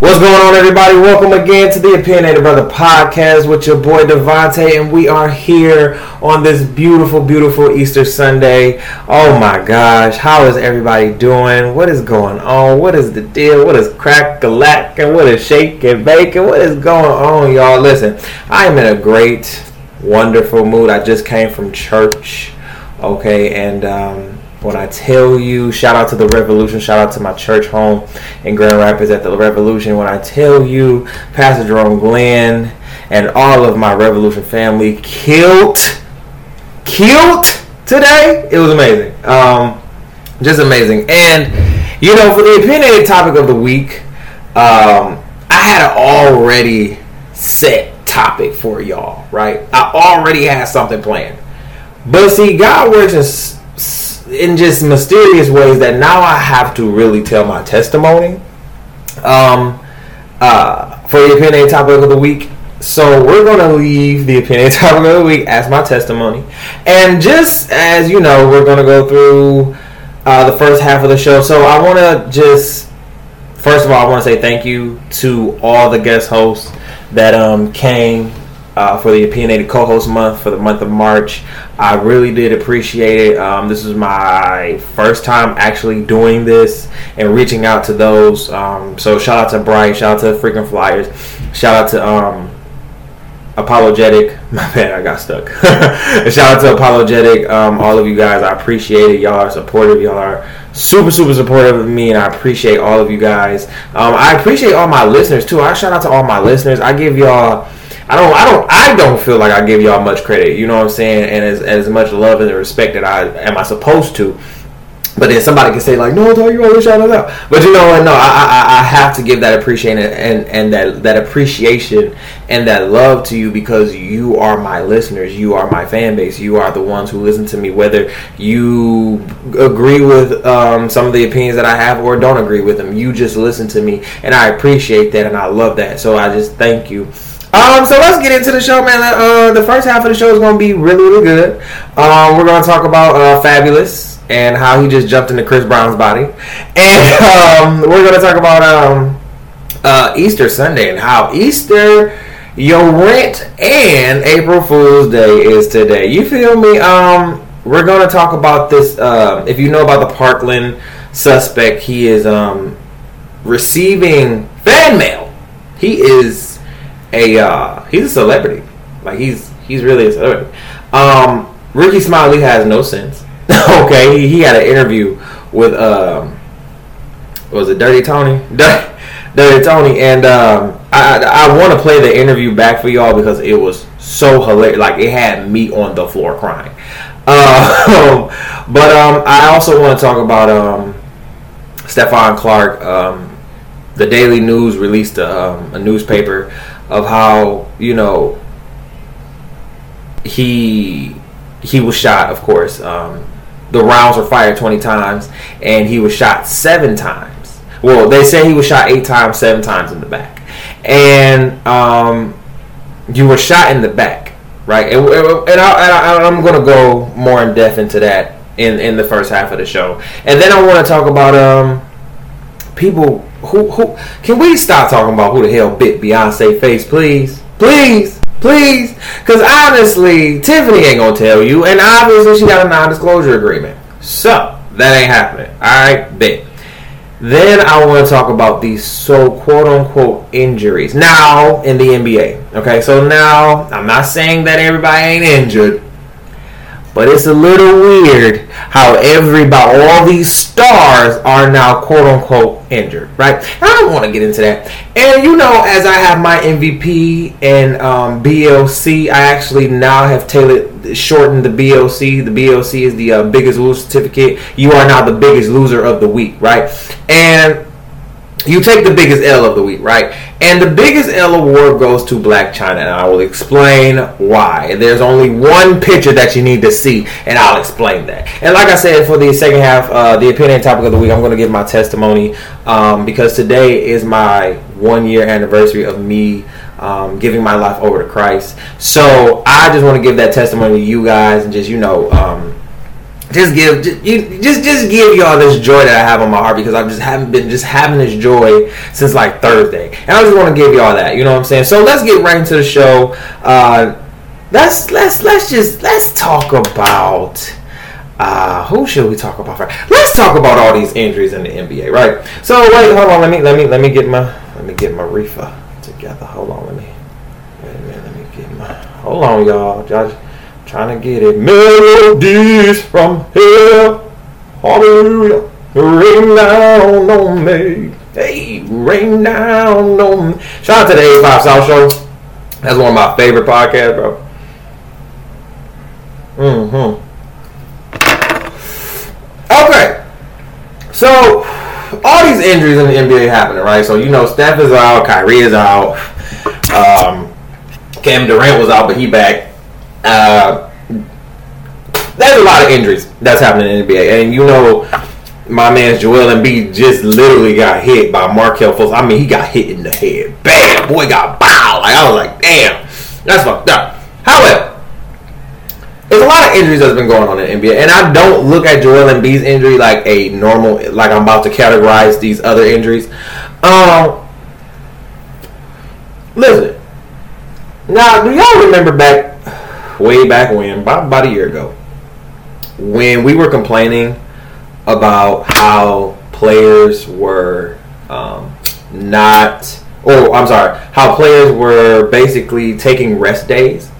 What's going on, everybody? Welcome again to the Opinionated Brother podcast with your boy DeVonta', and we are here on this beautiful, beautiful Easter Sunday. Oh my gosh, how is everybody doing? What is going on? What is the deal? What is crack and what is shake and bake and what is going on, y'all? Listen, I am in a great, wonderful mood. I just came from church, okay, and um, when I tell you, shout out to the Revolution, shout out to my church home in Grand Rapids at the Revolution. When I tell you, Pastor Jerome Glenn and all of my Revolution family killed, killed today. It was amazing, um, just amazing. And you know, for the opinionated topic of the week, um, I had already set topic for y'all. Right, I already had something planned, but see, God works in in just mysterious ways that now I have to really tell my testimony. Um, uh, for the opinion topic of the week. So we're gonna leave the opinion topic of the week as my testimony, and just as you know, we're gonna go through uh, the first half of the show. So I want to just first of all, I want to say thank you to all the guest hosts that um, came uh, for the opinionated co-host month for the month of March. I really did appreciate it. Um, this is my first time actually doing this and reaching out to those. Um, so shout out to Bright, shout out to freaking Flyers, shout out to um, Apologetic. My bad, I got stuck. shout out to Apologetic. Um, all of you guys, I appreciate it. Y'all are supportive. Y'all are super super supportive of me and i appreciate all of you guys um, i appreciate all my listeners too i shout out to all my listeners i give y'all I don't, I don't, I don't feel like I give y'all much credit. You know what I'm saying? And as, as much love and respect that I am I supposed to. But then somebody can say like, no, no, you always shout us out. But you know what? No, I, I, I have to give that appreciation and, and that that appreciation and that love to you because you are my listeners. You are my fan base. You are the ones who listen to me, whether you agree with um, some of the opinions that I have or don't agree with them. You just listen to me, and I appreciate that and I love that. So I just thank you um, so let's get into the show, man. Uh, the first half of the show is going to be really, really good. Um, we're going to talk about uh, Fabolous and how he just jumped into Chris Brown's body, and um, we're going to talk about um, uh, Easter Sunday and how Easter, your rent, and April Fool's Day is today. You feel me? Um, we're going to talk about this. Uh, if you know about the Parkland suspect, he is um, receiving fan mail. He is a uh, he's a celebrity. Like he's he's really a celebrity. Um, Rickey Smiley has no sense. okay, he, he had an interview with um, was it Dirty Tony? Dirty Tony, and um, I I want to play the interview back for y'all because it was so hilarious. Like it had me on the floor crying. Uh, but um, I also want to talk about um, Stephon Clark. Um, the Daily News released a, um, a newspaper of how you know he he was shot. Of course, um, the rounds were fired twenty times, and he was shot seven times. Well, they say he was shot eight times, seven times in the back, and um, you were shot in the back, right? And, and, I I, am going to go more in depth into that in in the first half of the show, and then I want to talk about um, people who who can we stop talking about who the hell bit Beyonce face, please, please, please? Because honestly, Tiffany ain't gonna tell you, and obviously she got a non-disclosure agreement, so that ain't happening. All right, bet. Then I want to talk about these so quote unquote injuries now in the NBA. Okay, so now I'm not saying that everybody ain't injured. But it's a little weird how everybody, all these stars are now quote unquote injured, right? I don't want to get into that. And you know, as I have my MVP and um, BLC, I actually now have tailored, shortened the BLC. The BLC is the uh, biggest loser certificate. You are now the biggest loser of the week, right? And you take the biggest L of the week, right? And the biggest L award goes to Blac Chyna, and I will explain why. There's only one picture that you need to see, and I'll explain that. And like I said, for the second half, uh, the opinion topic of the week, I'm going to give my testimony um, because today is my one year anniversary of me um, giving my life over to Christ. So I just want to give that testimony to you guys and just, you know, um, just give just, you, just just give y'all this joy that I have on my heart because I've just haven't been just having this joy since like Thursday, and I just want to give y'all that. You know what I'm saying? So let's get right into the show. Uh, let's let's let's just let's talk about. Uh, who should we talk about first? Let's talk about all these injuries in the NBA, right? So wait, hold on. Let me let me let me get my let me get my reefer together. Hold on, let me wait a minute. Let me get my. Hold on, y'all. Josh. Trying to get it. Melodies from hell. Hallelujah. Rain down on me. Hey, rain down on me. Shout out to the 85 South Show. That's one of my favorite podcasts, bro. Mm-hmm. Okay. So, all these injuries in the NBA happening, right? So, you know, Steph is out, Kyrie is out. Um, Cam Durant was out, but he back. Uh, there's a lot of injuries that's happening in the NBA, and you know, my man Joel Embiid just literally got hit by Markelle Fultz. I mean, he got hit in the head. Bam! Boy got bow. Like I was like, damn, that's fucked up. However, there's a lot of injuries that's been going on in the NBA, and I don't look at Joel Embiid's injury like a normal, like I'm about to categorize these other injuries. Um, listen, now do y'all remember back way back when, about, about a year ago, when we were complaining about how players were um, not, oh, I'm sorry, how players were basically taking rest days,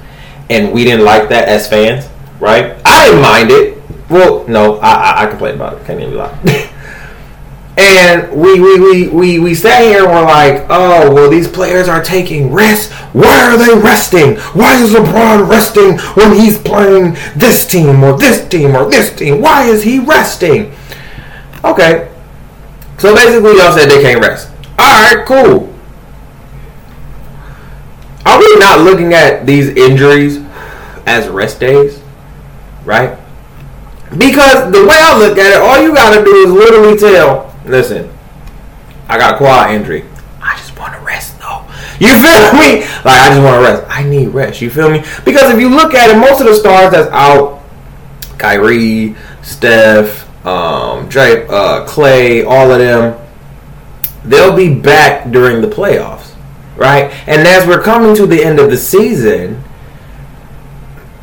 and we didn't like that as fans, right? I didn't mind it. Well, no, I, I, I complained about it. Can't even lie. And we, we, we, we, we sat here and we're like, oh, well, these players are taking rest. Why are they resting? Why is LeBron resting when he's playing this team or this team or this team? Why is he resting? Okay. So basically, y'all said they can't rest. All right, cool. Are we not looking at these injuries as rest days? Right? Because the way I look at it, all you got to do is literally tell listen, I got a quad injury. I just want to rest though. You feel me? Like I just want to rest. I need rest. You feel me? Because if you look at it, most of the stars that's out, Kyrie, Steph, um, uh, Clay, all of them, they'll be back during the playoffs, right? And as we're coming to the end of the season,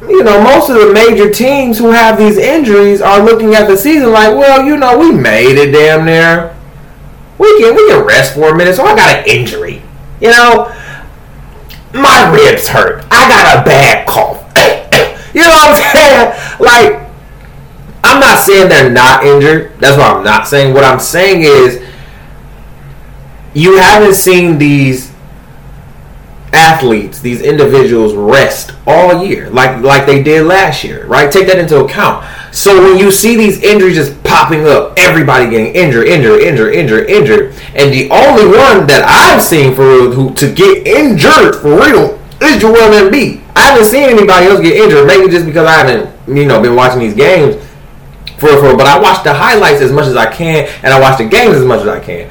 you know, most of the major teams who have these injuries are looking at the season like, well, you know, we made it damn near. We can we can rest for a minute. So I got an injury. You know, my ribs hurt. I got a bad cough. you know what I'm saying? Like, I'm not saying they're not injured. That's what I'm not saying. What I'm saying is, you haven't seen these athletes, these individuals rest all year, like like they did last year, right? Take that into account. So when you see these injuries just popping up, everybody getting injured, injured, injured, injured, injured, and the only one that I've seen for real who to get injured for real is Joel Embiid. I haven't seen anybody else get injured, maybe just because I haven't, you know, been watching these games for for. But I watch the highlights as much as I can, and I watch the games as much as I can.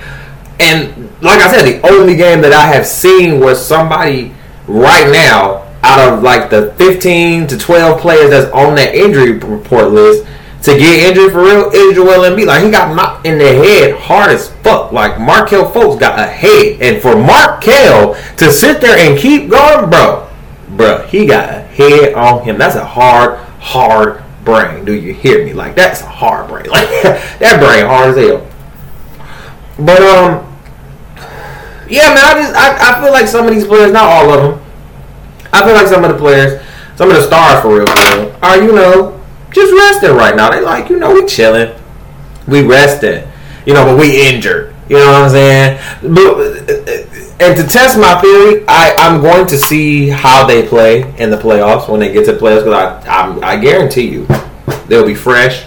And like I said, the only game that I have seen was somebody right now out of like the 15 to 12 players that's on that injury report list to get injured for real is Joel Embiid. Like he got knocked in the head hard as fuck. Like Markelle Fultz got a head, and for Markelle to sit there and keep going, bro, bro, he got a head on him. That's a hard, hard brain. Do you hear me? Like that's a hard brain. Like that brain hard as hell. But um, yeah, man, I just I, I feel like some of these players, not all of them, I feel like some of the players, some of the stars for real, for real are you know just resting right now. They like you know we chilling, we resting, you know, but we injured. You know what I'm saying? But and to test my theory, I I'm going to see how they play in the playoffs when they get to the playoffs because I I'm, I guarantee you they'll be fresh,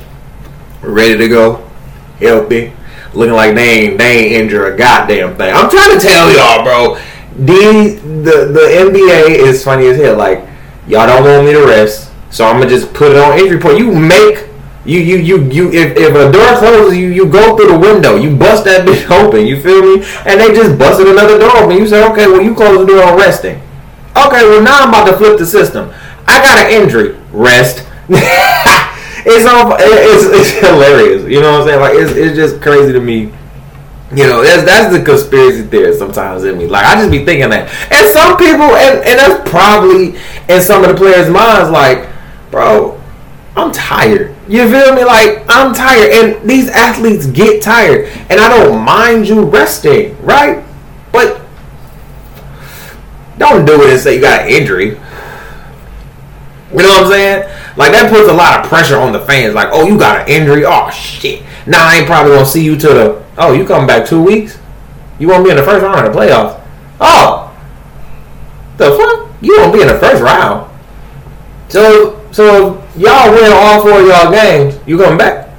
ready to go, healthy looking like they ain't they ain't injure a goddamn thing. I'm trying to tell y'all, bro. The the the NBA is funny as hell. Like y'all don't want me to rest, so I'm gonna just put it on injury report. You make you you you you if, if a door closes, you you go through the window. You bust that bitch open. You feel me? And they just busted another door open. You say, okay, well you close the door on resting. Okay, well now I'm about to flip the system. I got an injury. Rest. it's all it's, it's hilarious. You know what I'm saying? Like it's it's just crazy to me. You know, that's that's the conspiracy theory sometimes in me. Like I just be thinking that, and some people, and and that's probably in some of the players' minds. Like, bro, I'm tired. You feel me? Like I'm tired, and these athletes get tired, and I don't mind you resting, right? But don't do it and say you got an injury. You know what I'm saying? Like that puts a lot of pressure on the fans. Like, oh, you got an injury. Oh shit. Now I ain't probably gonna see you till the. Oh, you come back two weeks. You won't be in the first round of the playoffs. Oh, the fuck? You won't be in the first round. So, so y'all win all four of y'all games. You come back.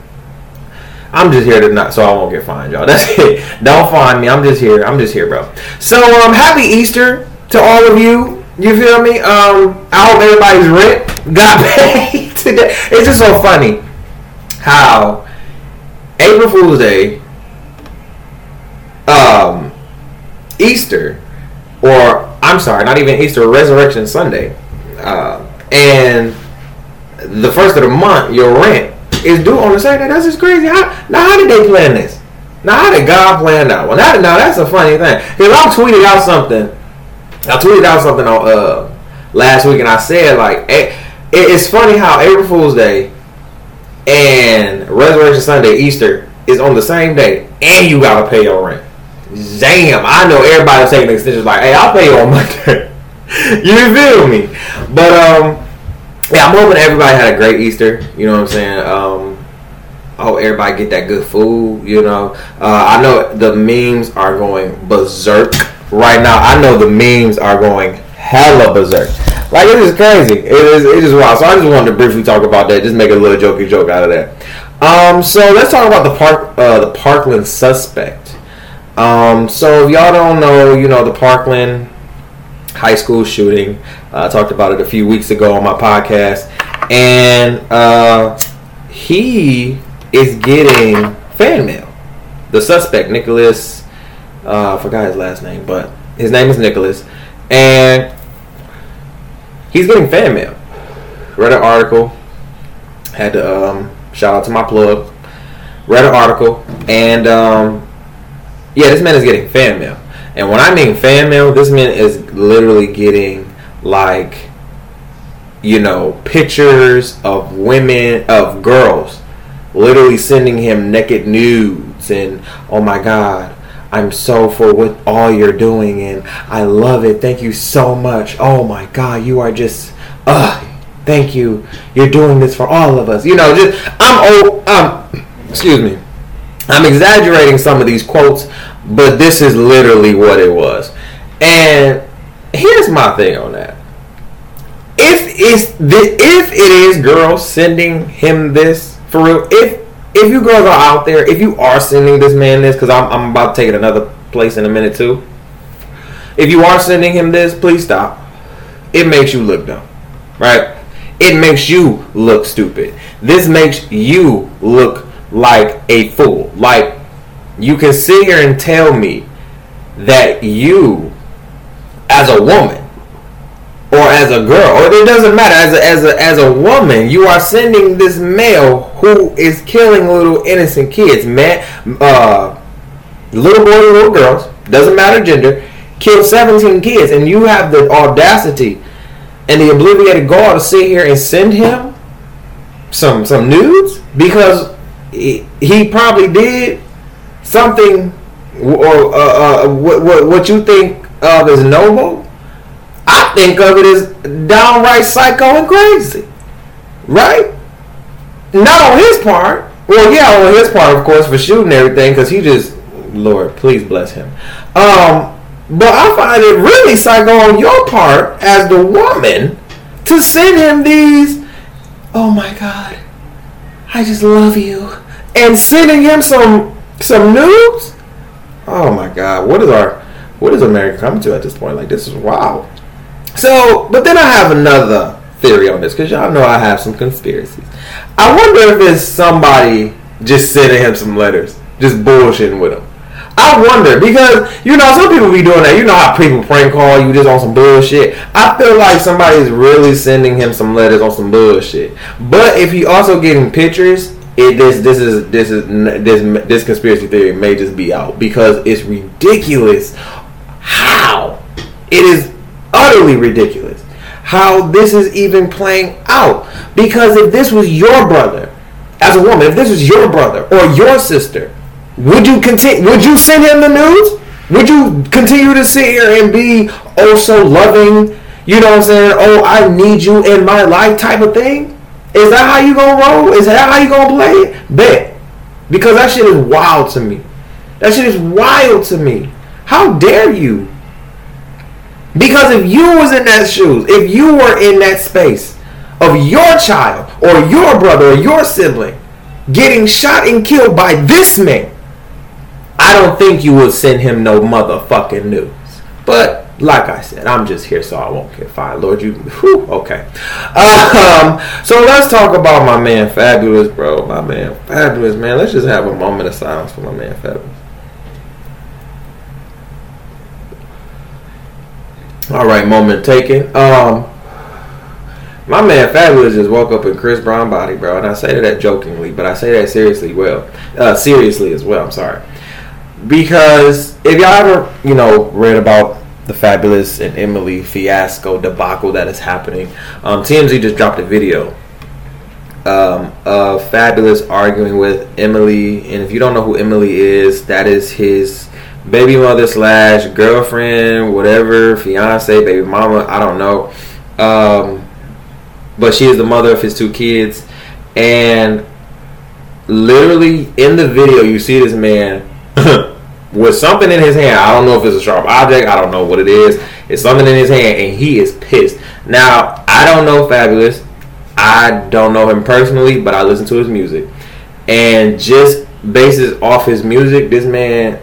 I'm just here to not, so I won't get fined, y'all. That's it. Don't find me. I'm just here. I'm just here, bro. So, um, happy Easter to all of you. You feel me? Um, I hope everybody's rent got paid today. It's just so funny how April Fool's Day, um, Easter, or I'm sorry, not even Easter, Resurrection Sunday, uh, and the first of the month, your rent is due on the same day. That's just crazy. How, now, how did they plan this? Now, how did God plan that one? Now, now that's a funny thing. Because I tweeted out something I tweeted out something on uh, last week, and I said like, it, it's funny how April Fool's Day and Resurrection Sunday, Easter is on the same day, and you gotta pay your rent. Damn, I know everybody's taking extensions like, hey, I'll pay you on Monday. you feel me? But um, yeah, I'm hoping everybody had a great Easter. You know what I'm saying? Um, I hope everybody get that good food. You know, uh, I know the memes are going berserk right now, I know the memes are going hella berserk. Like it is crazy. It is it is wild. So I just wanted to briefly talk about that. Just make a little jokey joke out of that. Um, so let's talk about the park uh, the Parkland suspect. Um, so if y'all don't know, you know the Parkland high school shooting. Uh, I talked about it a few weeks ago on my podcast, and uh, he is getting fan mail. The suspect, Nicholas uh, I forgot his last name, but his name is Nicholas, and he's getting fan mail. Read an article. Had to um, shout out to my plug. Read an article, and um, yeah, this man is getting fan mail. And when I mean fan mail, this man is literally getting like, you know, pictures of women, of girls, literally sending him naked nudes and oh my god, I'm so for what all you're doing and I love it. Thank you so much. Oh my god, you are just thank you. You're doing this for all of us. You know, just I'm oh um excuse me. I'm exaggerating some of these quotes, but this is literally what it was. And here's my thing on that. If it's the, if it is girls sending him this for real, if if you girls are out there, if you are sending this man this, because I'm, I'm about to take it another place in a minute too. If you are sending him this, please stop. It makes you look dumb, right? It makes you look stupid. This makes you look like a fool. Like you can sit here and tell me that you, as a woman, or as a girl, or it doesn't matter. As a, as a, as a woman, you are sending this male who is killing little innocent kids, man, uh, little boys little girls, doesn't matter gender, killed 17 kids, and you have the audacity and the obliviated gall to sit here and send him some some nudes because he, he probably did something or uh, uh, what, what, what you think of as noble I think of it as downright psycho and crazy. Right? Not on his part. Well, yeah, on his part, of course, for shooting everything, because he just, Lord, please bless him. Um, but I find it really psycho on your part as the woman to send him these. Oh my God, I just love you, and sending him some some news. Oh my God, what is our what is America coming to at this point? Like this is wow. So, but then I have another theory on this because y'all know I have some conspiracies. I wonder if it's somebody just sending him some letters, just bullshitting with him. I wonder because you know some people be doing that. You know how people prank call you just on some bullshit. I feel like somebody's really sending him some letters on some bullshit. But if he also getting pictures, it this this is this is this this conspiracy theory may just be out because it's ridiculous how it is utterly ridiculous how this is even playing out. Because if this was your brother, as a woman, if this was your brother or your sister would you continue? Would you send him the news? Would you continue to sit here and be oh so loving? You know what I'm saying? Oh, I need you in my life type of thing. Is that how you gonna roll? Is that how you gonna play it? Bet. Because that shit is wild to me. That shit is wild to me. How dare you? Because if you was in that shoes, if you were in that space of your child or your brother or your sibling getting shot and killed by this man, I don't think you would send him no motherfucking news. But like I said, I'm just here so I won't get fired. Lord, you, whew, okay. Um, so let's talk about my man Fabolous, bro. My man Fabolous, man. Let's just have a moment of silence for my man Fabolous. All right, moment taken. Um, my man Fabolous just woke up in Chris Brown body, bro, and I say that jokingly, but I say that seriously. Well, uh, seriously as well. I'm sorry because if y'all ever you know read about the Fabolous and Emily fiasco debacle that is happening, um, TMZ just dropped a video um, of Fabolous arguing with Emily, and if you don't know who Emily is, that is his baby mother slash girlfriend, whatever, fiance, baby mama, I don't know. Um, but she is the mother of his two kids, and literally in the video, you see this man with something in his hand. I don't know if it's a sharp object. I don't know what it is. It's something in his hand, and he is pissed. Now, I don't know Fabolous. I don't know him personally, but I listen to his music. And just bases off his music, this man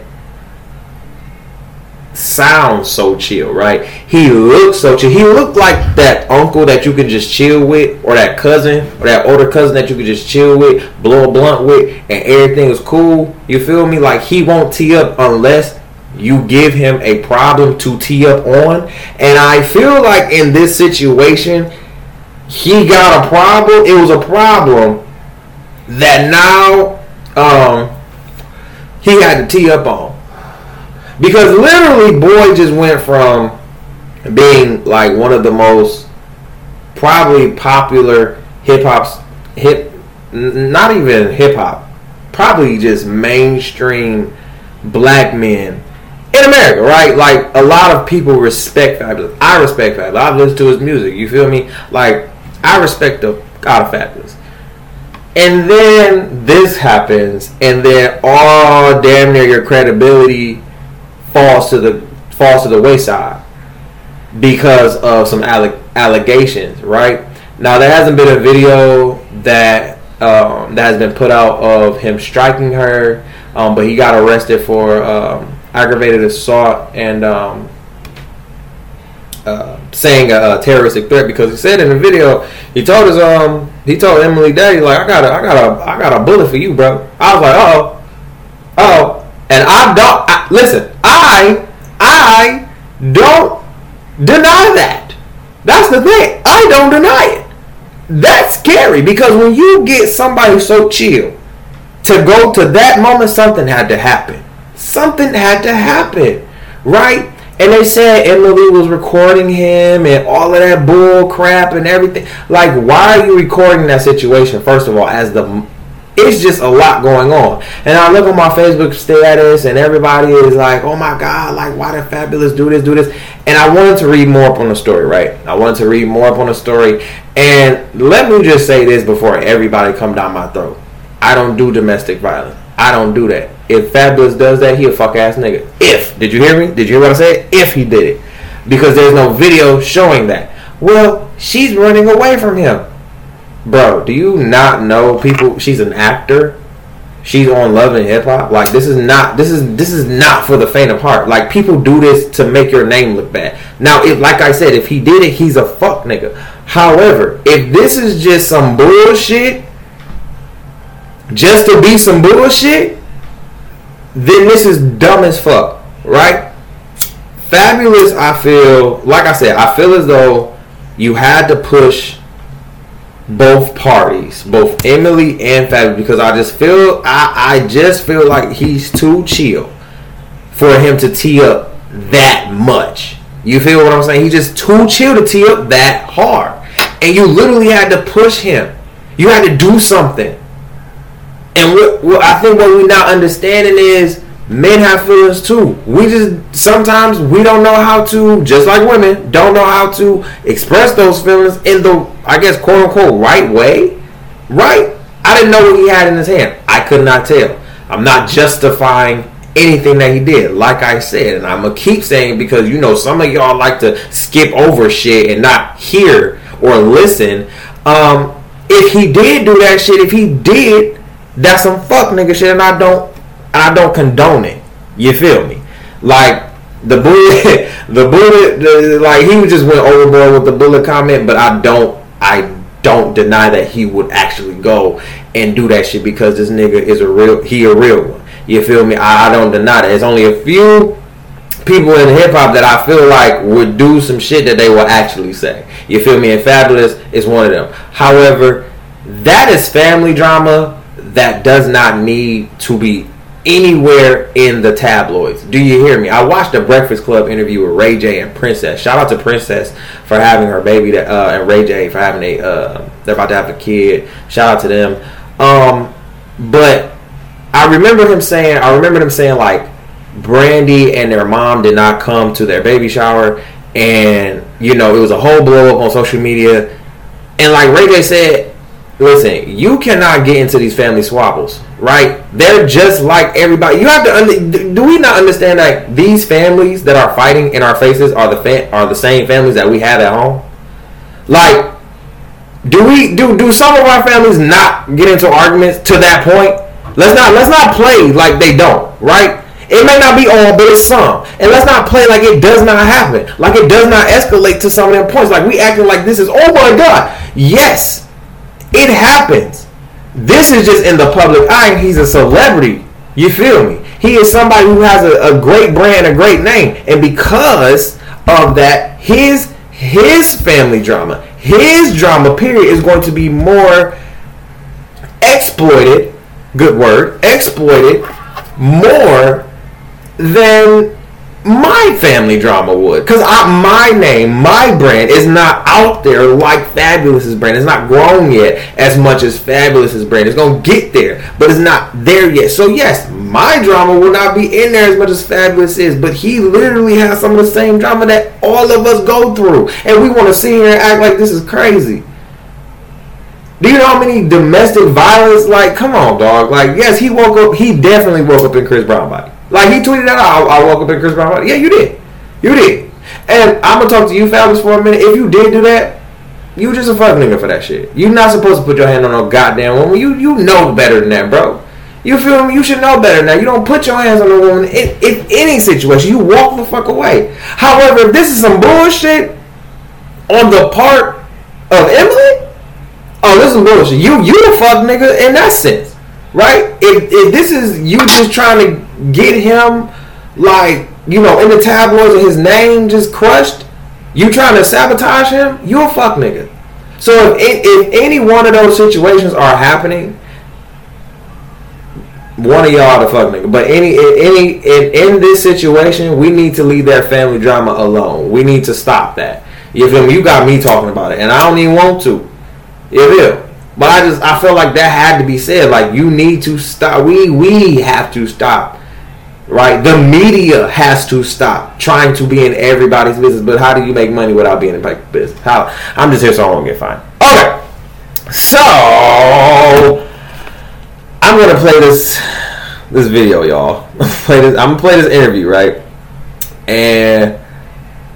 sounds so chill, right? He looks so chill. He looked like that uncle that you can just chill with, or that cousin, or that older cousin that you can just chill with, blow a blunt with, and everything is cool. You feel me? Like he won't tee up unless you give him a problem to tee up on. And I feel like in this situation, he got a problem. It was a problem that now um, he had to tee up on. Because literally, boy just went from being like one of the most probably popular hip hop's hip, not even hip hop, probably just mainstream black men in America, right? Like a lot of people respect Fabolous. I respect Fabolous. I've listened to his music. You feel me? Like I respect the God of Fabolous. And then this happens, and then all damn near your credibility falls to the falls to the wayside because of some alleg- allegations, right? Now there hasn't been a video that um, that has been put out of him striking her, um, but he got arrested for um, aggravated assault and um, uh, saying a, a, terroristic threat because he said in the video he told his um he told Emily Daddy like I got a I got a I got a bullet for you, bro. I was like, oh, oh, and I don't I, listen. I I don't deny that. That's the thing. I don't deny it. That's scary because when you get somebody so chill to go to that moment, something had to happen. Something had to happen, right? And they said Emily was recording him and all of that bull crap and everything. Like, why are you recording that situation? First of all, as the it's just a lot going on. And I look on my Facebook status, and everybody is like, "Oh my God! Like, why did Fabolous do this, do this?" And I wanted to read more up on the story, right? I wanted to read more up on the story, and let me just say this before everybody come down my throat: I don't do domestic violence. I don't do that. If Fabolous does that, he a fuck ass nigga. If did you hear me? Did you hear what I said? If he did it, because there's no video showing that. Well, she's running away from him bro, do you not know people? She's an actor. She's on Love and Hip Hop. Like this is not this is this is not for the faint of heart. Like people do this to make your name look bad. Now, if like I said, if he did it, he's a fuck nigga. However, if this is just some bullshit, just to be some bullshit, then this is dumb as fuck, right? Fabolous, I feel like I said, I feel as though you had to push both parties, both Emily and Fabolous, because I just feel I, I just feel like he's too chill for him to tee up that much. You feel what I'm saying? He's just too chill to tee up that hard. And you literally had to push him. You had to do something. And what, what I think what we're not understanding is men have feelings too. We just sometimes we don't know how to, just like women, don't know how to express those feelings in the, I guess, quote unquote, right way. Right? I didn't know what he had in his hand. I could not tell. I'm not justifying anything that he did. Like I said, and I'm gonna keep saying because you know some of y'all like to skip over shit and not hear or listen. Um, if he did do that shit, if he did, that's some fuck nigga shit, and I don't, I don't condone it. You feel me? Like the bullet, the bullet, the, like he just went overboard with the bullet comment, but I don't, I don't deny that he would actually go and do that shit because this nigga is a real, he a real one. You feel me? I, I don't deny that. It's only a few people in hip hop that I feel like would do some shit that they will actually say. You feel me? And Fabolous is one of them. However, that is family drama that does not need to be anywhere in the tabloids. Do you hear me? I watched a Breakfast Club interview with Ray J and Princess. Shout out to Princess for having her baby, uh, and Ray J for having a uh, they're about to have a kid. Shout out to them. Um, but I remember him saying, I remember him saying like Brandy and their mom did not come to their baby shower, and you know it was a whole blow up on social media. And like Ray J said, listen, you cannot get into these family squabbles, right? They're just like everybody. You have to. Under, do we not understand that these families that are fighting in our faces are the fa- are the same families that we have at home? Like, do we do do some of our families not get into arguments to that point? Let's not let's not play like they don't, right? It may not be all, but it's some. And let's not play like it does not happen. Like it does not escalate to some of them points. Like we acting like this is, oh my God. Yes, it happens. This is just in the public eye. He's a celebrity. You feel me? He is somebody who has a, a great brand, a great name. And because of that, his his family drama, his drama period is going to be more exploited good word, exploited more than my family drama would. Because my name, my brand is not out there like Fabolous's brand. It's not grown yet as much as Fabolous's brand. It's going to get there, but it's not there yet. So, yes, my drama will not be in there as much as Fabolous is, but he literally has some of the same drama that all of us go through. And we want to sit here and act like this is crazy. Do you know how many domestic violence? Like, come on, dog. Like, yes, he woke up. He definitely woke up in Chris Brown body. Like, he tweeted that out. I, I woke up in Chris Brown. Yeah, you did. You did. And I'm gonna talk to you, Fabolous, for a minute. If you did do that, you just a fuck nigga for that shit. You're not supposed to put your hand on no goddamn woman. You you know better than that, bro. You feel me? You should know better now. You don't put your hands on a woman in, in any situation. You walk the fuck away. However, if this is some bullshit on the part of Emily, oh, this is bullshit. You you the fuck nigga in that sense, right? If if this is you just trying to get him like you know in the tabloids and his name just crushed, you trying to sabotage him, you a fuck nigga. So if if any one of those situations are happening, one of y'all the fuck nigga. But any any in, in this situation, we need to leave that family drama alone. We need to stop that. You feel me? You got me talking about it, and I don't even want to. It will. But I just I felt like that had to be said. Like you need to stop. We we have to stop. Right? The media has to stop trying to be in everybody's business. But how do you make money without being in my business? How? I'm just here so I won't get fined. Okay. So I'm gonna play this this video, y'all. play this. I'm gonna play this interview, right? And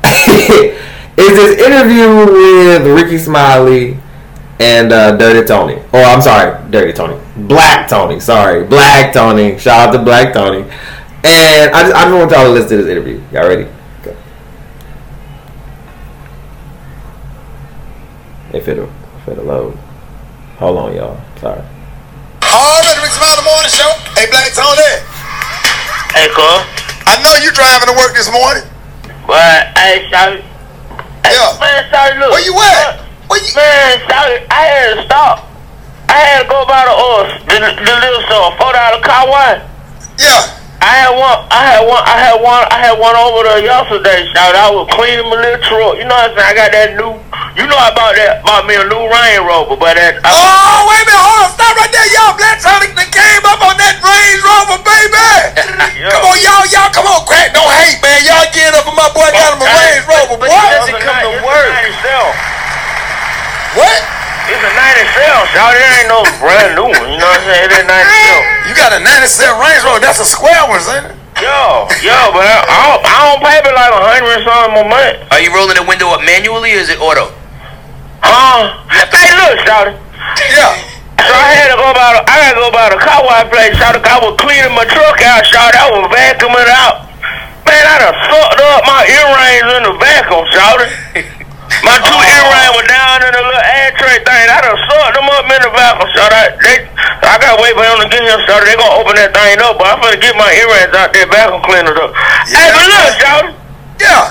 it's this interview with Rickey Smiley and uh, Dirty Tony. Oh, I'm sorry, Dirty Tony. Black Tony. Sorry, Black Tony. Shout out to Black Tony. And I just, I just want y'all to listen to this interview. Y'all ready? Go. If it'll, if it'll load. Hold on, y'all. Sorry. All right, Rickey Smiley Morning Show. Hey, Black Tony. Hey, cuz. I know you're driving to work this morning. But, hey, Shawty. Hey, Yeah. Man, Shawty, look. Where you at? Where you? Man, Shawty, I had to stop. I had to go by the oil, the, the little store, four dollar car wash. Yeah. I had one, I had one, I had one, I had one over there yesterday, shout I was cleaning my little truck. You know what I'm saying? I got that new, you know I bought that, bought me a new Range Rover, but that, I, Oh, wait a minute. Hold on. Stop right there. Y'all, Black Sonic that came up on that Range Rover, baby. Yeah. Come on, y'all. Y'all, come on. Crack. Don't hate, man. Y'all get up on my boy. Got him a Range Rover, boy. But it's Doesn't come to work. What? It's a 97, shout It ain't no brand new one, you know what I'm saying? It ain't 97. You got a 97 Range Rover. That's a square one, ain't it? Yo, yo, but I, I, don't, I don't pay me like a hundred and something a month. Are you rolling the window up manually or is it auto? Huh? Hey, look, shout Yeah. So I had to go about I had to go about a car wash place. Shout I was cleaning my truck out. Shout I was vacuuming out. Man, I done sucked up my earrings in the vacuum. Shout My two Oh. earrings were down in the little ashtray thing. I done sucked them up in the vacuum. Shout I they I gotta wait for him to get here. Shout they gonna open that thing up. But I'm gonna get my earrings out there vacuum cleaner up. Hey, but look, shout Yeah.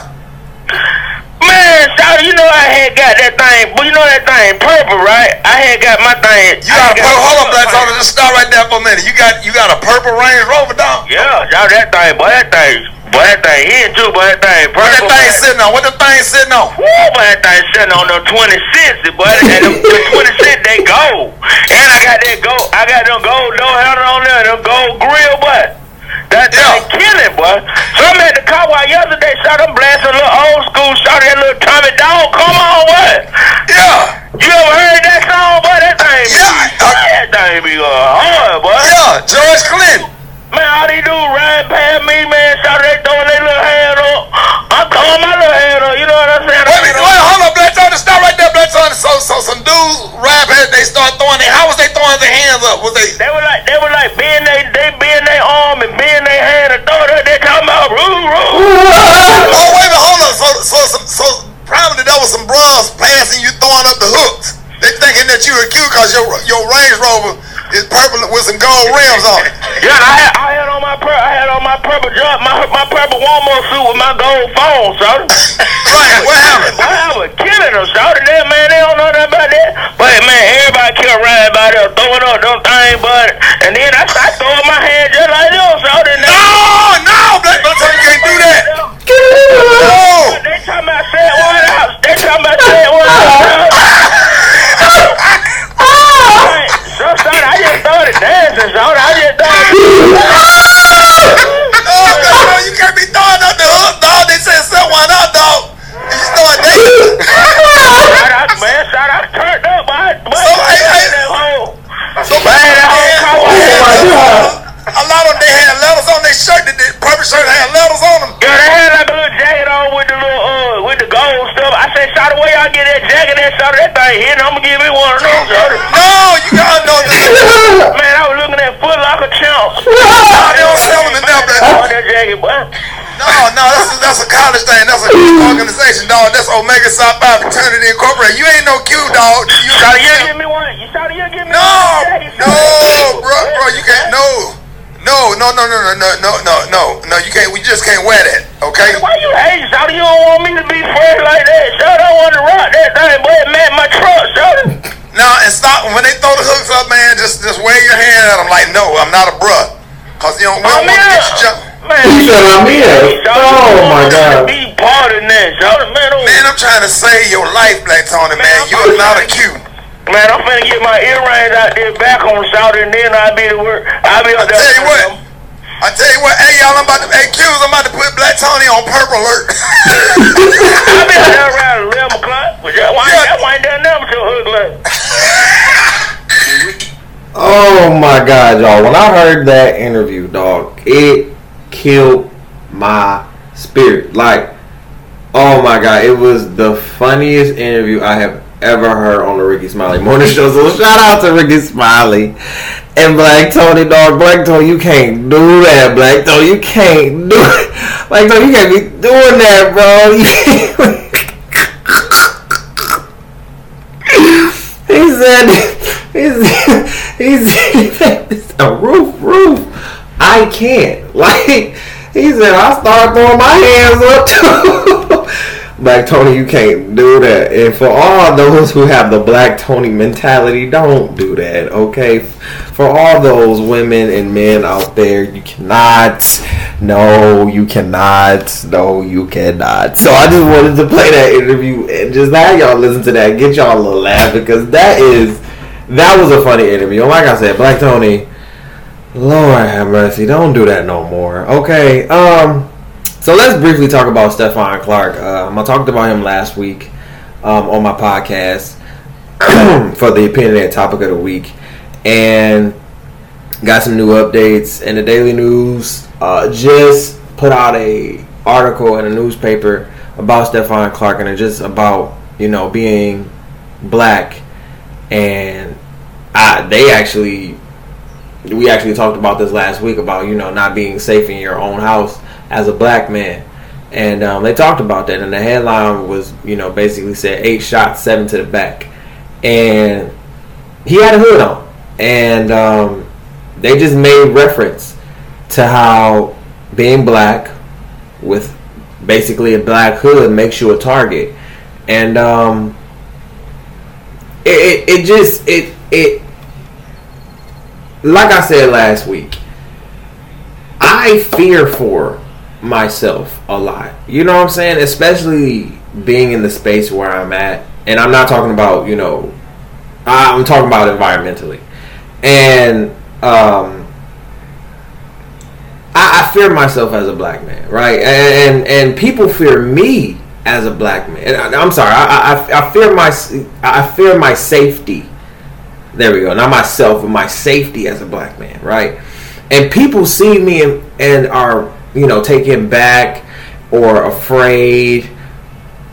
Man, shout you know I had got that thing, but you know that thing purple, right? I had got my thing. You got a purple. Hold on, Black. Sonic. Just stop right there for a minute. You got you got a purple Range Rover, dog. Yeah, y'all that thing, boy, that thing, boy, that thing in too, boy, that thing What that thing sitting on? What the thing sitting on? Woo, boy, that thing sitting on the 26, boy, and them, the 26, they gold. And I got that gold, I got them gold door handle on there, them gold grill, boy. That thing Yeah. killing, boy. So I'm at the car wash yesterday, shot them blasting a little old school, shot that little Atomic Dog, come on, what? Yeah. You ever heard that song, boy? That thing be, Yeah, that thing be uh, hard, boy. Yeah. George Clinton. Man, all they do ride past me, man. Was they? They were like, they were like bend they, they bend their arm and bend their hand and throw it. They talking about roo roo. Oh, wait a minute. Hold on. So, so, some, so probably there was some bras passing you throwing up the hooks. They thinking that you were cute because your your Range Rover is purple with some gold rims on it. Yeah, I had, I had on my pur- I had on my purple jump, my my purple Walmart suit with my gold phone, son. Right. What happened? I was killing them, shouting that man. going on, them thing, but and then I, I throw my hand just like this. No, no, that's a, that's a college thing. That's a organization, dog. That's Omega Psi Phi Fraternity Incorporated. You ain't no Q, dog. You Shout you give me one. You shout you give me No, one. jacket, no, bro, bro, you can't. No, no, no, no, no, no, no, no, no, no, no. You can't. We just can't wear that. Okay. Why you hating, Shout You don't want me to be fresh like that. Shout I want to rock that thing, it met my truck, Shout Now and stop when they throw the hooks up, man. Just just wave your hand at them like, no, I'm not a bruh. Cause you don't, we don't want to get you jumped. Man, He said I'm in. Shout Oh, my God. Be part of that, Shout Man. don't- Man, I'm trying to save your life, Black Tony, man. You are not a Q. Man, I'm finna get my earrings out there back on Shout and then I'll be to work. I'll be I up there. tell you what. I tell you what, hey y'all, I'm about to, hey Q's, I'm about to put Black Tony on purple alert. I'll be out there around 11 o'clock. But that wine, Yeah. that wine done never till hook like. Oh my god, y'all. When I heard that interview, dog, it killed my spirit. Like, oh my god, it was the funniest interview I have ever heard on the Rickey Smiley Morning Show. So shout out to Rickey Smiley and Black Tony, dog. Black Tony, you can't do that, Black Tony. You can't do it. Black Tony, you can't be doing that, bro. He said, he said, he said, a roof, roof. I can't. Like he said, I start throwing my hands up too. Black Tony, you can't do that. And for all those who have the Black Tony mentality, don't do that, okay? For all those women and men out there, you cannot. No, you cannot. No, you cannot. So I just wanted to play that interview and just have y'all listen to that, get y'all a little laugh because that is that was a funny interview. Oh like I said, Black Tony Lord have mercy, don't do that no more. Okay, um, so let's briefly talk about Stephon Clark. Um, I talked about him last week um, on my podcast for the opinionated topic of the week, and got some new updates. And the Daily News uh, just put out a article in a newspaper about Stephon Clark, and it's just about you know being black, and I, they actually we actually talked about this last week about you know not being safe in your own house as a black man. And um, they talked about that and the headline was you know basically said eight shots seven to the back. And he had a hood on. And um, they just made reference to how being black with basically a black hood makes you a target. And um, it, it, it just it it like I said last week, I fear for myself a lot. You know what I'm saying? Especially being in the space where I'm at. And I'm not talking about, you know, I'm talking about environmentally. And um, I, I fear myself as a black man, right? And, and, people fear me as a black man. I, am sorry, I, I, I fear my I fear my safety there we go. Not myself, but my safety as a black man, right? And people see me and, and are, you know, taken back or afraid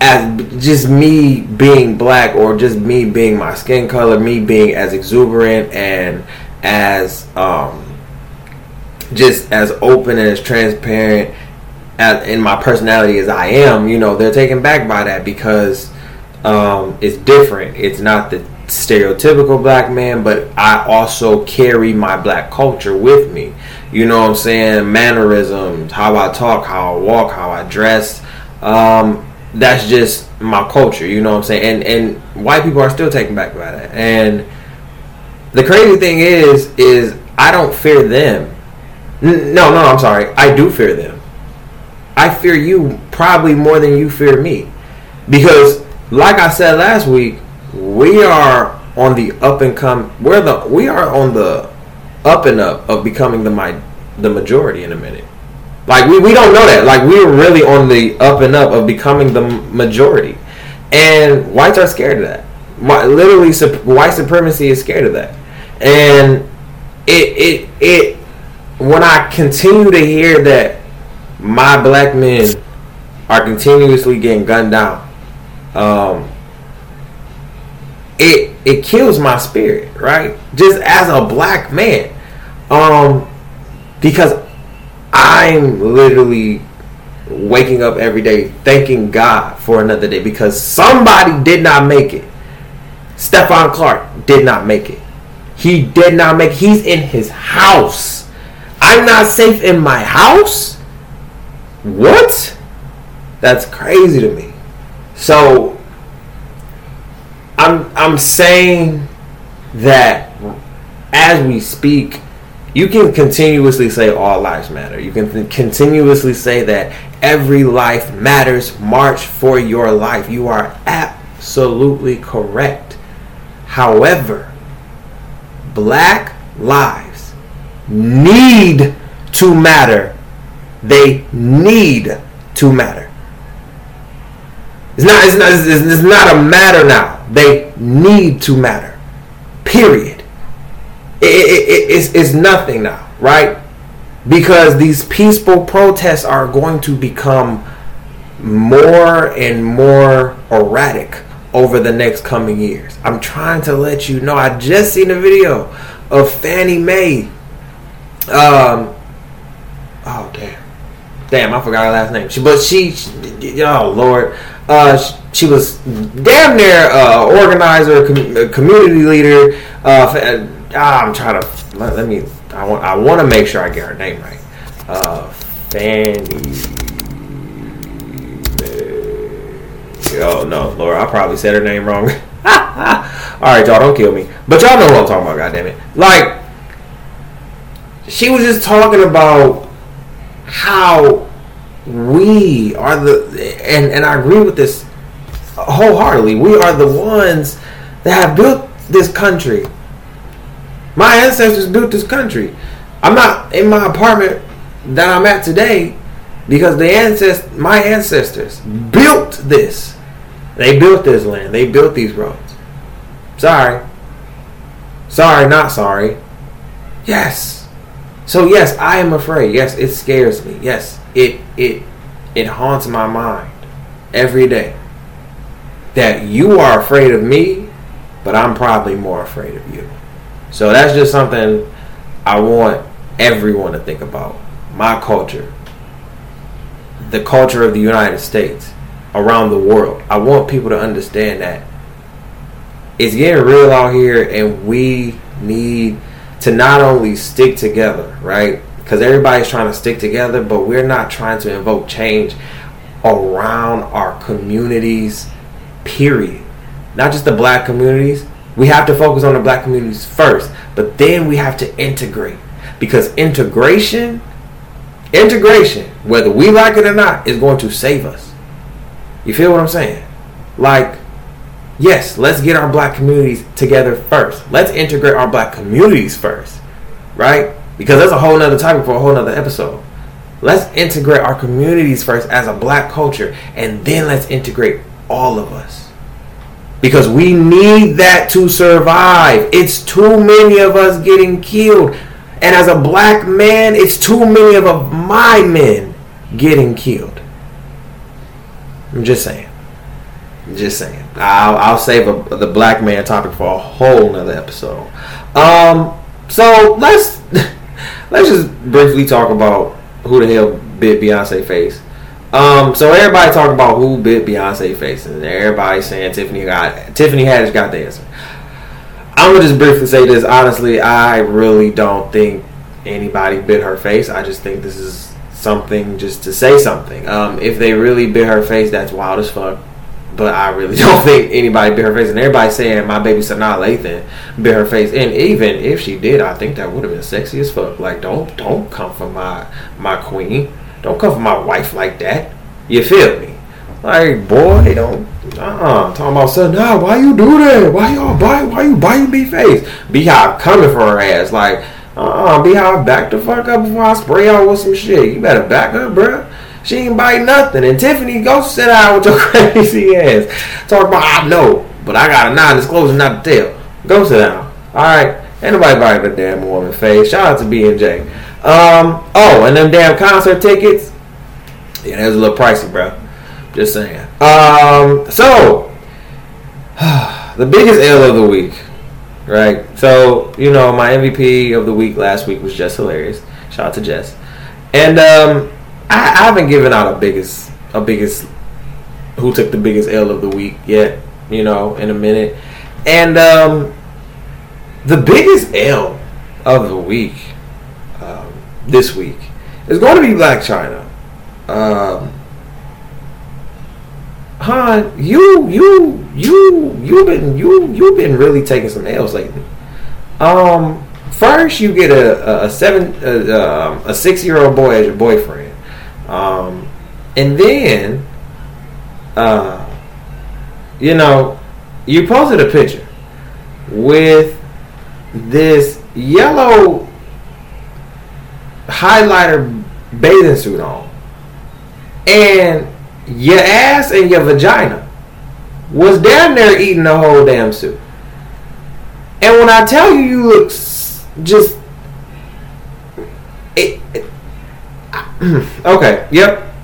as just me being black or just me being my skin color, me being as exuberant and as um, just as open and as transparent as, in my personality as I am, you know, they're taken back by that because um, it's different. It's not the stereotypical black man, but I also carry my black culture with me. You know what I'm saying? Mannerisms, how I talk, how I walk, how I dress. Um, that's just my culture. You know what I'm saying? And and white people are still taken back by that. And the crazy thing is, is I don't fear them. N- no, no, I'm sorry. I do fear them. I fear you probably more than you fear me, because like I said last week, we are on the up and come. We're the we are on the up and up of becoming the my the majority in a minute. Like we, we don't know that. Like we're really on the up and up of becoming the majority, and whites are scared of that. Literally, white supremacy is scared of that, and it it it. When I continue to hear that my black men are continuously getting gunned down, um, it it kills my spirit, right? Just as a black man, um, because I'm literally waking up every day thanking God for another day because somebody did not make it. Stephon Clark did not make it. He did not make. He's in his house. I'm not safe in my house. What? That's crazy to me. So I'm I'm saying that as we speak, you can continuously say all lives matter. You can continuously say that every life matters. March for your life. You are absolutely correct. However, black lives need to matter. They need to matter. It's not, it's not, it's, it's not a matter now. They need to matter. Period. It, it, it, it's, it's nothing now, right? Because these peaceful protests are going to become more and more erratic over the next coming years. I'm trying to let you know. I just seen a video of Fannie Mae. Um, oh damn, damn, I forgot her last name. She, but she, she oh Lord, uh, she was damn near uh, organizer, com- community leader, uh, ah, I'm trying to let, let me. I want. I want to make sure I get her name right. Uh, Fanny. Oh no, Laura! I probably said her name wrong. All right, y'all, don't kill me. But y'all know what I'm talking about. God damn it! Like, she was just talking about how we are the, and and I agree with this wholeheartedly. We are the ones that have built this country. My ancestors built this country. I'm not in my apartment that I'm at today because the ancest my ancestors built this. They built this land. They built these roads. Sorry. Sorry, not sorry. Yes. So yes, I am afraid. Yes, it scares me. Yes, it it it haunts my mind every day. That you are afraid of me, but I'm probably more afraid of you. So that's just something I want everyone to think about. My culture, the culture of the United States, around the world. I want people to understand that it's getting real out here, and we need to not only stick together, right? Because everybody's trying to stick together, but we're not trying to invoke change around our communities, period. Not just the black communities. We have to focus on the black communities first, but then we have to integrate. Because integration, integration, whether we like it or not, is going to save us. You feel what I'm saying? Like, yes, let's get our black communities together first. Let's integrate our black communities first, right? Because that's a whole nother topic for a whole nother episode. Let's integrate our communities first as a black culture, and then let's integrate all of us. Because we need that to survive. It's too many of us getting killed. And as a black man, it's too many of my men getting killed. I'm just saying. I'm just saying. I'll, I'll save a, the black man topic for a whole nother episode. Um, so let's let's just briefly talk about who the hell bit Beyonce face. Um, so everybody talking about who bit Beyonce face, and everybody saying Tiffany got Tiffany Haddish got the answer. I'm gonna just briefly say this. Honestly, I really don't think anybody bit her face. I just think this is something just to say something. Um, if they really bit her face, that's wild as fuck. But I really don't think anybody bit her face. And everybody saying my baby Sanaa Lathan bit her face. And even if she did, I think that would have been sexy as fuck. Like don't don't come for my my queen. Don't come for my wife like that. You feel me? Like boy, don't uh-uh. Talking about son, nah, why you do that? Why y'all bite why you biting me face? Beyhive coming for her ass. Like, uh-uh, Beyhive back the fuck up before I spray out with some shit. You better back up, bruh. She ain't buy nothing. And Tiffany, go sit down with your crazy ass. Talk about I know, but I got a non-disclosure not to tell. Go sit down. Alright. Ain't nobody biting a damn woman face. Shout out to B and J. Um, oh, and them damn concert tickets. Yeah, that was a little pricey, bro. Just saying. Um, so the biggest L of the week, right? So you know, my MVP of the week last week was Jess Hilarious. Shout out to Jess. And um, I, haven't given out a biggest a biggest who took the biggest L of the week yet. You know, in a minute. And um, the biggest L of the week um, this week is going to be Blac Chyna. Um, Han, you you you you've been you you've been really taking some L's lately. Um, first you get a a, a seven a, a six year old boy as your boyfriend, um, and then uh, you know you posted a picture with this yellow highlighter bathing suit on, and your ass and your vagina was down there eating the whole damn suit. And when I tell you, you look just. It, it, okay, yep.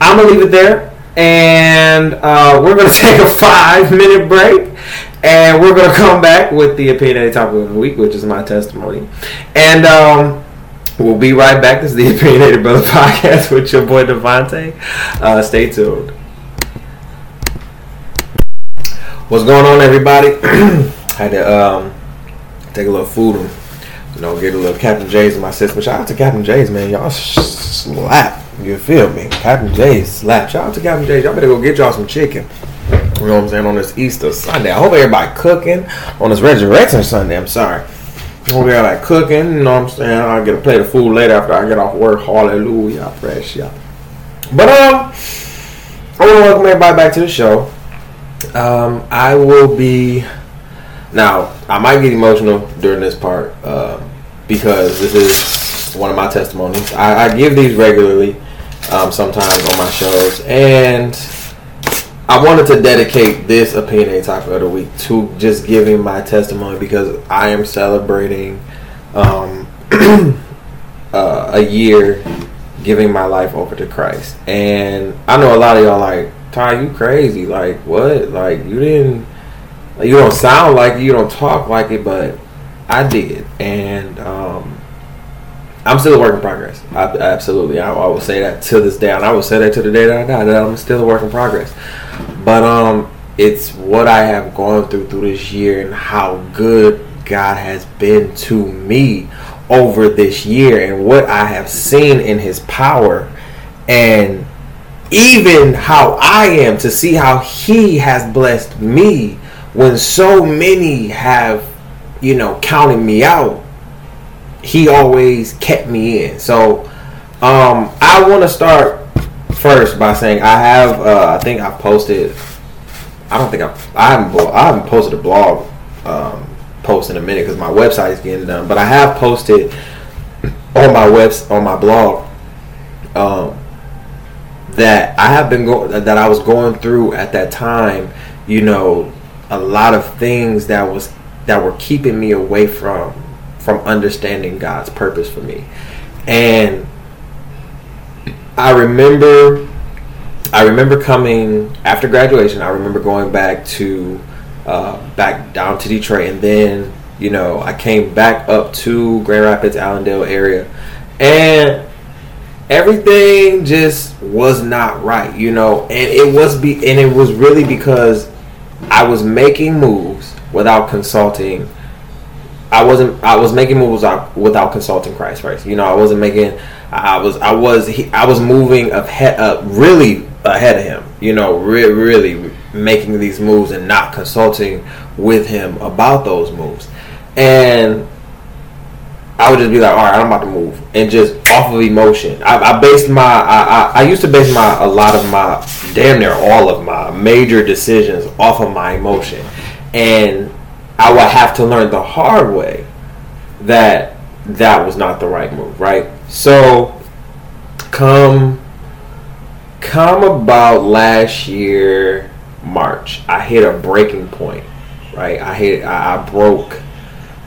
I'm going to leave it there. And uh, we're going to take a five minute break. And we're going to come back with the opinionated topic of the week, which is my testimony. And um, We'll be right back. This is the Opinionated Brother Podcast with your boy DeVonta'. Uh, stay tuned. What's going on, everybody? I had to um, take a little food you know get a little Captain Jay's in my system. Shout out to Captain Jay's, man. Y'all slap. You feel me? Captain Jay's slap. Shout out to Captain Jay's. Y'all better go get y'all some chicken. You know what I'm saying? On this Easter Sunday. I hope everybody cooking on this Resurrection Sunday. I'm sorry. I hope everybody cooking. You know what I'm saying? I'll get a plate of food later after I get off work. Hallelujah. Praise you. But um, I want to welcome everybody back to the show. Um, I will be now. I might get emotional during this part um, because this is one of my testimonies. I, I give these regularly, um, sometimes on my shows, and I wanted to dedicate this opinion topic of the week to just giving my testimony because I am celebrating um, uh, a year giving my life over to Christ. And I know a lot of y'all like, Ty, you crazy. Like, what? Like, you didn't, you don't sound like it, you don't talk like it, but I did. And, um, I'm still a work in progress. I, absolutely. I, I will say that to this day. And I will say that to the day that I die, that I'm still a work in progress. But, um, it's what I have gone through through this year and how good God has been to me over this year and what I have seen in his power and even how I am to see how he has blessed me when so many have, you know, counting me out. He always kept me in. So um, I want to start first by saying I have, uh, I think I've posted. I don't think I've, I haven't, I haven't posted a blog um, post in a minute because my website is getting done. But I have posted on my webs on my blog um, that I have been going that I was going through at that time. You know, a lot of things that was that were keeping me away from from understanding God's purpose for me, and I remember. I remember coming after graduation. I remember going back to uh, back down to Detroit, and then you know I came back up to Grand Rapids, Allendale area, and everything just was not right, you know, and it was be and it was really because I was making moves without consulting. I wasn't. I was making moves without, consulting Christ first. You know, I wasn't making. I was. I was. He, I was moving ahead. Uh, really ahead of him. You know, re- really making these moves and not consulting with him about those moves. And I would just be like, all right, I'm about to move, and just off of emotion. I, I based my, I, I, I, used to base my a lot of my, damn near all of my major decisions off of my emotion, and I would have to learn the hard way that that was not the right move, right? So, come, come about last year March, I hit a breaking point, right? I hit, I, I broke,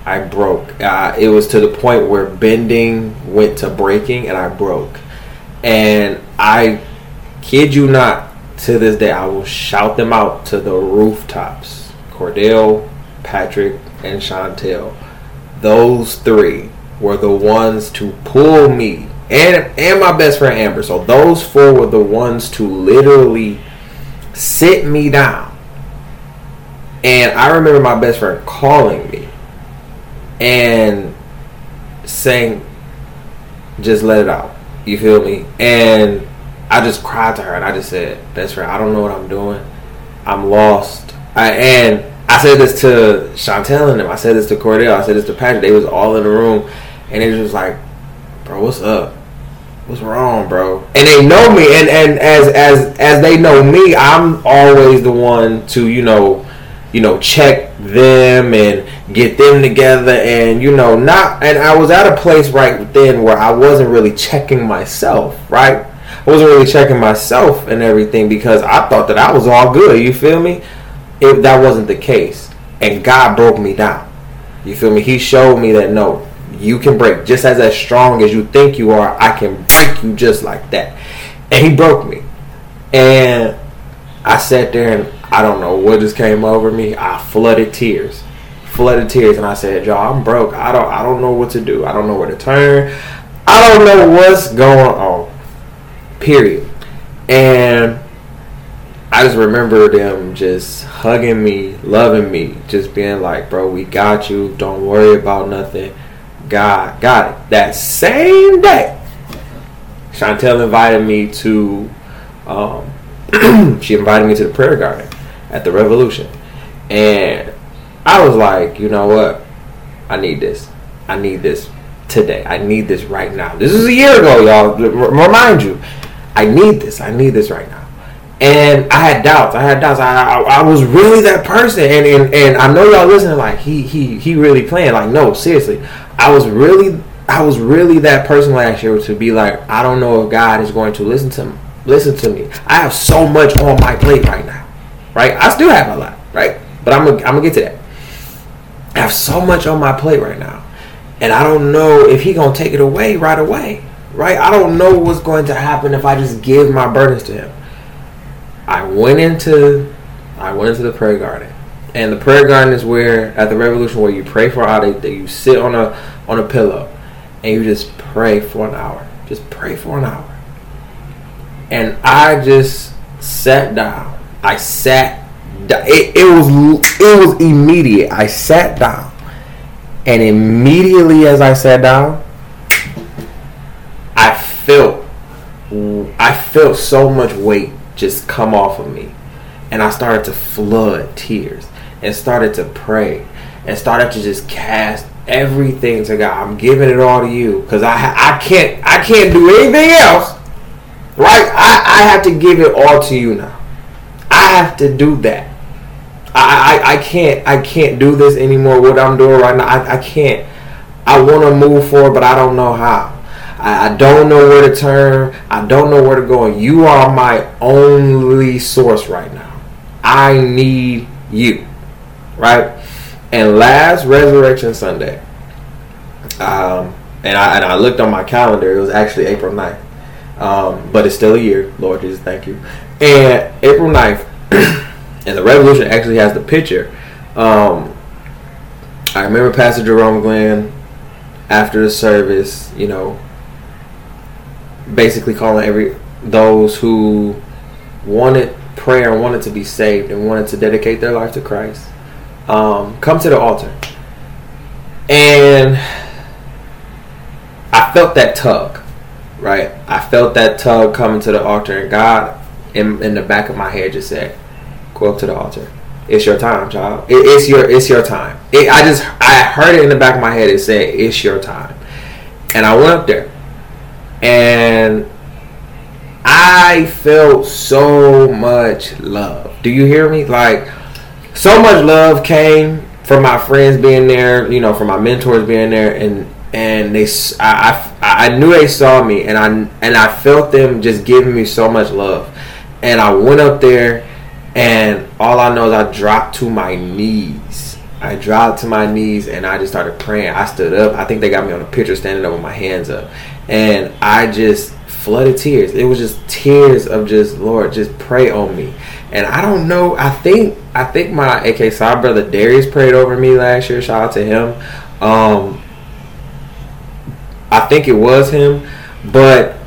I broke. Uh, it was to the point where bending went to breaking, and I broke. And I kid you not, to this day, I will shout them out to the rooftops. Cordell, Patrick, and Chantel. Those three were the ones to pull me and and my best friend Amber. So those four were the ones to literally sit me down. And I remember my best friend calling me and saying, just let it out. You feel me? And I just cried to her and I just said, best friend, I don't know what I'm doing. I'm lost. I, and I said this to Chantel and them. I said this to Cordell. I said this to Patrick. They was all in the room. And it was just like, bro, what's up? what's wrong, bro? And they know me, and and as as as they know me, I'm always the one to you know, you know, check them and get them together, and you know, not. And I was at a place right then where I wasn't really checking myself, right? I wasn't really checking myself and everything because I thought that I was all good. You feel me? If that wasn't the case, and God broke me down. You feel me? He showed me that no, you can break just as as strong as you think you are. I can break you just like that. And he broke me. And I sat there and I don't know what just came over me. I flooded tears. Flooded tears and I said, Y'all, I'm broke. I don't I don't know what to do. I don't know where to turn. I don't know what's going on. Period. And I just remember them just hugging me, loving me, just being like, "Bro, we got you. Don't worry about nothing. God got it." That same day, Chantel invited me to. Um, she invited me to the prayer garden at the Revolution, and I was like, you know what? I need this. I need this today. I need this right now. This is a year ago, y'all. Remind you, I need this. I need this right now. And I had doubts. I had doubts. I, I, I was really that person, and, and and I know y'all listening. Like he he he really playing. Like no, seriously, I was really I was really that person last year to be like, I don't know if God is going to listen to me. Listen to me. I have so much on my plate right now, right? I still have a lot, right? But I'm gonna I'm gonna get to that. I have so much on my plate right now, and I don't know if he gonna take it away right away, right? I don't know what's going to happen if I just give my burdens to him. I went into I went into the prayer garden. And the prayer garden is where at the revolution where you pray for all that you sit on a on a pillow and you just pray for an hour. Just pray for an hour. And I just sat down. I sat down. It, it was it was immediate. I sat down. And immediately as I sat down, I felt I felt so much weight just come off of me. And I started to flood tears and started to pray and started to just cast everything to God. I'm giving it all to you because I I can't I can't do anything else. Right? I, I have to give it all to you now. I have to do that. I, I, I can't I can't do this anymore. What I'm doing right now, I, I can't. I want to move forward, but I don't know how. I, I don't know where to turn. I don't know where to go. And you are my only source right now. I need you. Right? And last Resurrection Sunday, um, and I and I looked on my calendar. It was actually April 9th. Um, but it's still a year. Lord Jesus, thank you. And April 9th, and the Revolution actually has the picture. Um, I remember Pastor Jerome Glenn after the service, you know, basically calling every those who wanted prayer and wanted to be saved and wanted to dedicate their life to Christ, um, come to the altar. And I felt that tug, right? I felt that tug coming to the altar, and God, in, in the back of my head, just said, "Go up to the altar. It's your time, child. It, it's your it's your time." It, I just I heard it in the back of my head. It said, "It's your time," and I went up there and I felt so much love. Do you hear me? Like so much love came from my friends being there, you know, from my mentors being there, and and they, I, I, I knew they saw me, and I and I felt them just giving me so much love, and I went up there, and all I know is I dropped to my knees. I dropped to my knees and I just started praying. I stood up. I think they got me on a picture standing up with my hands up and I just flooded tears. It was just tears of just Lord, just pray on me. And I don't know. I think I think my AK side brother Darius prayed over me last year. Shout out to him. Um, I think it was him, but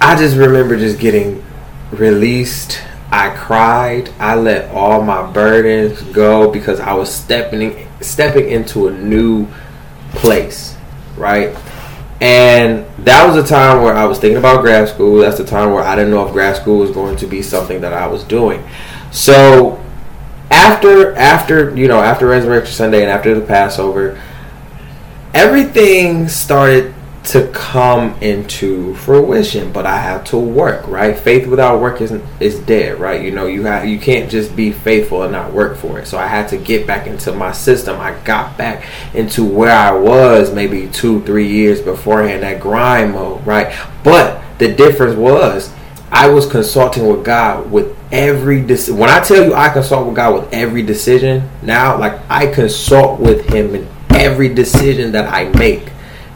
I just remember just getting released. I cried. I let all my burdens go because I was stepping stepping into a new place, right? And that was a time where I was thinking about grad school. That's the time where I didn't know if grad school was going to be something that I was doing. So after after you know after Resurrection Sunday and after the Passover, everything started to come into fruition but i have to work right? Faith without work is is dead right? You know you have you can't just be faithful and not work for it. So i had to get back into my system. I got back into where i was maybe two three years beforehand that grind mode right? But the difference was i was consulting with god with every decision when i tell you i consult with god with every decision now like i consult with him in every decision that i make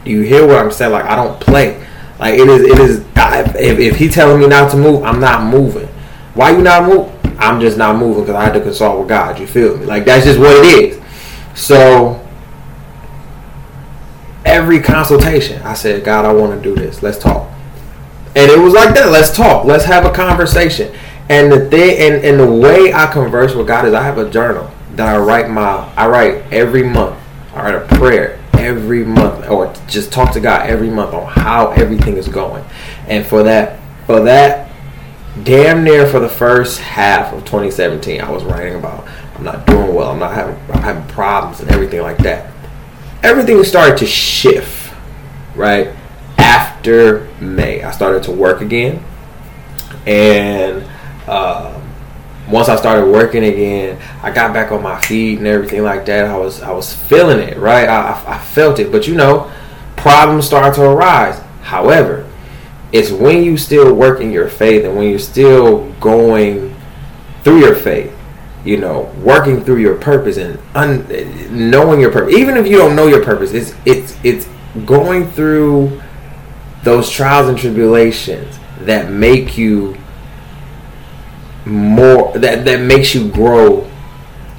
you hear what I'm saying? Like I don't play. Like it is. It is. I, if, if he telling me not to move, I'm not moving. Why you not move? I'm just not moving because I had to consult with God. You feel me? Like that's just what it is. So every consultation, I said, God, I want to do this. Let's talk. And it was like that. Let's talk. Let's have a conversation. And the thing, and, and the way I converse with God is I have a journal that I write my, I write every month. I write a prayer every month, or just talk to God every month on how everything is going. And for that, for that, damn near for the first half of 2017, I was writing about I'm not doing well. I'm not having, I'm having problems and everything like that. Everything started to shift, right? After May, I started to work again, and um, once I started working again, I got back on my feet and everything like that. I was I was feeling it, right? I, I, felt it, but you know, problems start to arise. However, it's when you still work in your faith and when you're still going through your faith you know, working through your purpose and un- knowing your purpose. Even if you don't know your purpose, it's it's it's going through those trials and tribulations that make you more that that makes you grow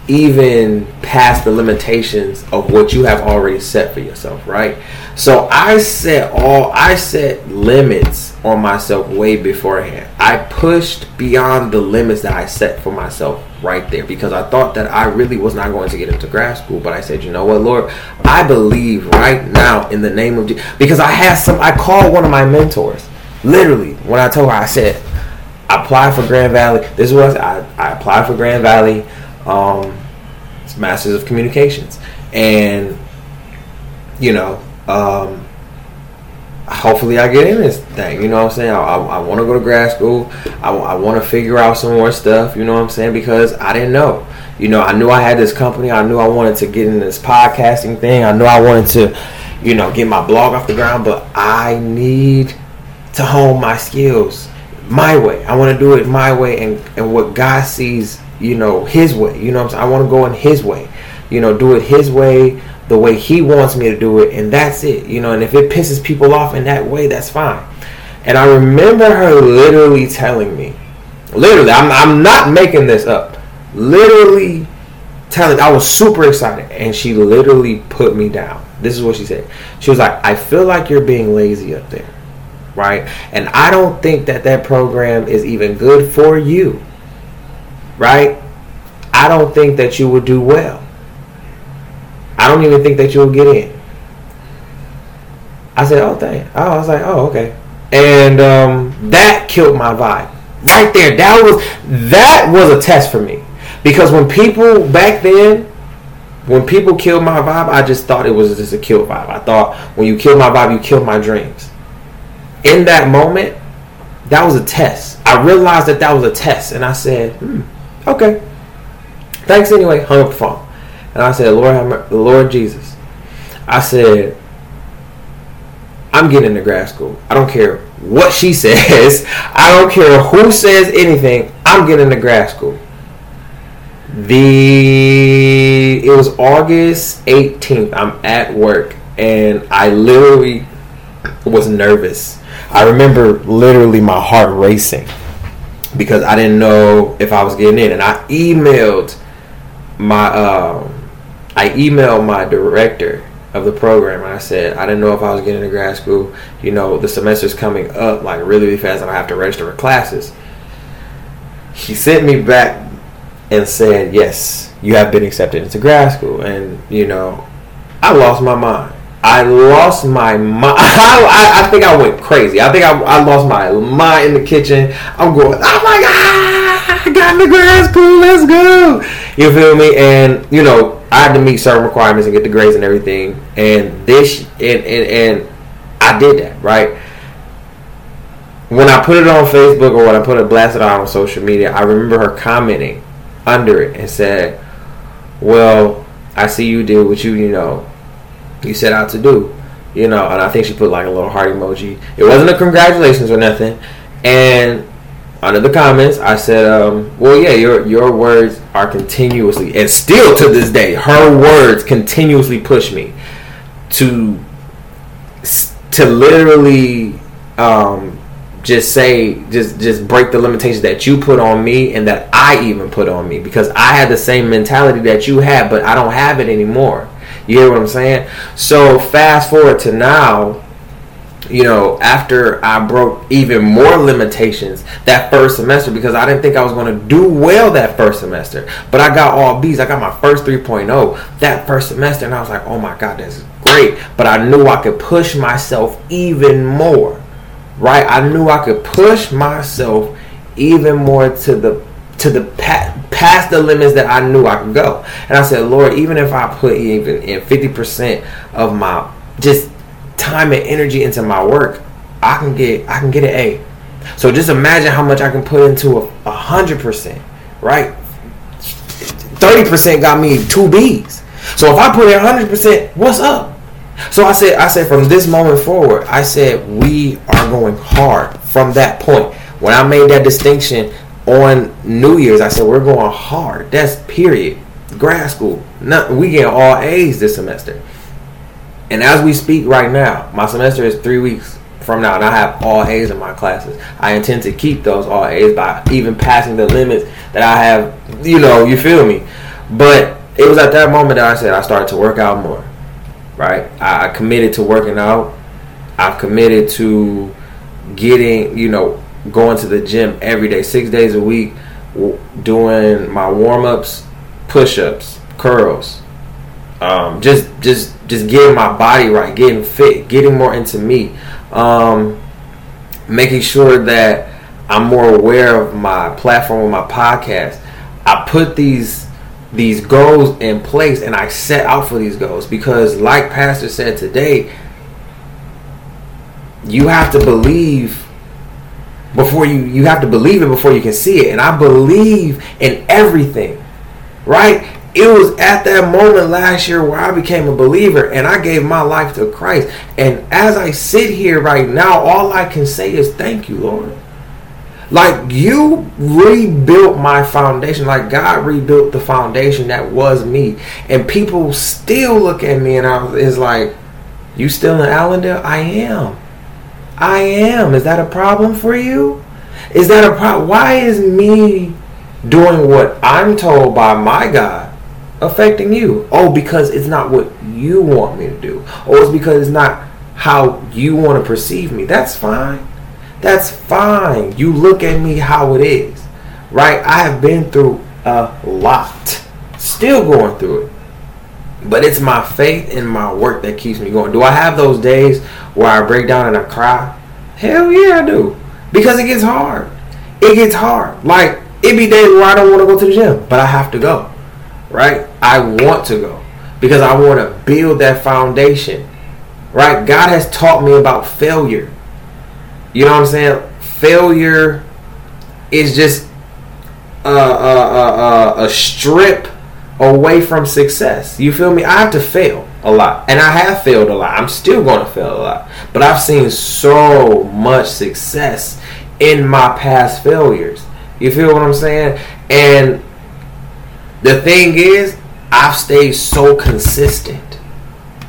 even past the limitations of what you have already set for yourself, right? So I set all I set limits on myself way beforehand. I pushed beyond the limits that I set for myself right there because I thought that I really was not going to get into grad school, but I said, "You know what, Lord, I believe right now in the name of Jesus." Because I had some I called one of my mentors. Literally, when I told her I said, I applied for Grand Valley. This was I, I applied for Grand Valley um, Masters of Communications, and you know, um, hopefully I get in this thing. You know what I'm saying? I, I, I want to go to grad school. I, I want to figure out some more stuff. You know what I'm saying? Because I didn't know. You know, I knew I had this company. I knew I wanted to get in this podcasting thing. I knew I wanted to, you know, get my blog off the ground. But I need to hone my skills my way. I want to do it my way and, and what God sees you know, his way. You know I'm saying? I want to go in his way. You know, do it his way, the way he wants me to do it, and that's it. You know, and if it pisses people off in that way, that's fine. And I remember her literally telling me, literally, I'm, I'm not making this up, literally telling, I was super excited, and she literally put me down. This is what she said. She was like, I feel like you're being lazy up there, right? And I don't think that that program is even good for you right? I don't think that you will do well. I don't even think that you'll get in. I said, oh, dang. Oh, I was like, oh, okay. And um, that killed my vibe. Right there. That was that was a test for me. Because when people back then, when people killed my vibe, I just thought it was just a kill vibe. I thought when you kill my vibe, you kill my dreams. In that moment, that was a test. I realized that that was a test, and I said, hmm, Okay. Thanks anyway. Hung up the phone. And I said, Lord, Lord Jesus. I said, I'm getting into grad school. I don't care what she says. I don't care who says anything. I'm getting into grad school. The it was August 18th. I'm at work and I literally was nervous. I remember literally my heart racing because I didn't know if I was getting in, and I emailed my um, I emailed my director of the program. And I said I didn't know if I was getting into grad school. You know, the semester's coming up like really, really fast, and I have to register for classes. He sent me back and said, "Yes, you have been accepted into grad school," and you know, I lost my mind. I lost my mind. I, I, think I went crazy. I think I, I lost my mind in the kitchen. I'm going, oh my God, I got in the grad school, let's go. You feel me? And, you know, I had to meet certain requirements and get the grades and everything. And this, and, and, and I did that, right? When I put it on Facebook or when I put it blasted out on social media, I remember her commenting under it and said, well, I see you did what you, you know, you set out to do. You know, and I think she put like a little heart emoji. It wasn't a congratulations or nothing. And under the comments, I said, um, "Well, yeah, your your words are continuously, and still to this day, her words continuously push me to to literally um, just say, just just break the limitations that you put on me and that I even put on me because I had the same mentality that you had, but I don't have it anymore." You hear what I'm saying? So fast forward to now, you know, after I broke even more limitations that first semester because I didn't think I was going to do well that first semester. But I got all B's. I got my first 3.0 that first semester, and I was like, oh my God, this is great. But I knew I could push myself even more, right? I knew I could push myself even more to the to the the limits that I knew I could go. And I said, Lord, even if I put even in 50% of my just time and energy into my work, I can get I can get an A. So just imagine how much I can put into a hundred percent, right? Thirty percent got me two B's. So if I put in hundred percent, what's up? So I said, I said from this moment forward, I said we are going hard from that point. When I made that distinction on New Year's, I said we're going hard. That's period. Grad school, not, we get all A's this semester. And as we speak right now, my semester is three weeks from now, and I have all A's in my classes. I intend to keep those all A's by even passing the limits that I have. You know, you feel me? But it was at that moment that I said I started to work out more. Right? I committed to working out. I've committed to getting, you know, going to the gym every day, six days a week, doing my warm ups, push ups, curls, um, just just just getting my body right, getting fit, getting more into me, um, making sure that I'm more aware of my platform, my podcast. I put these these goals in place and I set out for these goals because, like Pastor said today, you have to believe before you you have to believe it before you can see it and i believe in everything right it was at that moment last year where I became a believer and I gave my life to Christ. And as I sit here right now, all I can say is thank you, Lord. Like you rebuilt my foundation, like God rebuilt the foundation that was me. And people still look at me and I it's like, You still in Allendale? I am. I am. Is that a problem for you? Is that a problem? Why is me doing what I'm told by my God affecting you? Oh, because it's not what you want me to do. Or it's because it's not how you want to perceive me. That's fine. That's fine. You look at me how it is. Right? I have been through a lot. Still going through it. But it's my faith and my work that keeps me going. Do I have those days where I break down and I cry? Hell yeah, I do. Because it gets hard. It gets hard. Like, it be days where I don't want to go to the gym, but I have to go right? I want to go because I want to build that foundation, right? God has taught me about failure. You know what I'm saying? Failure is just a, a, a, a strip away from success. You feel me? I have to fail a lot, and I have failed a lot. I'm still going to fail a lot, but I've seen so much success in my past failures. You feel what I'm saying? And the thing is, I've stayed so consistent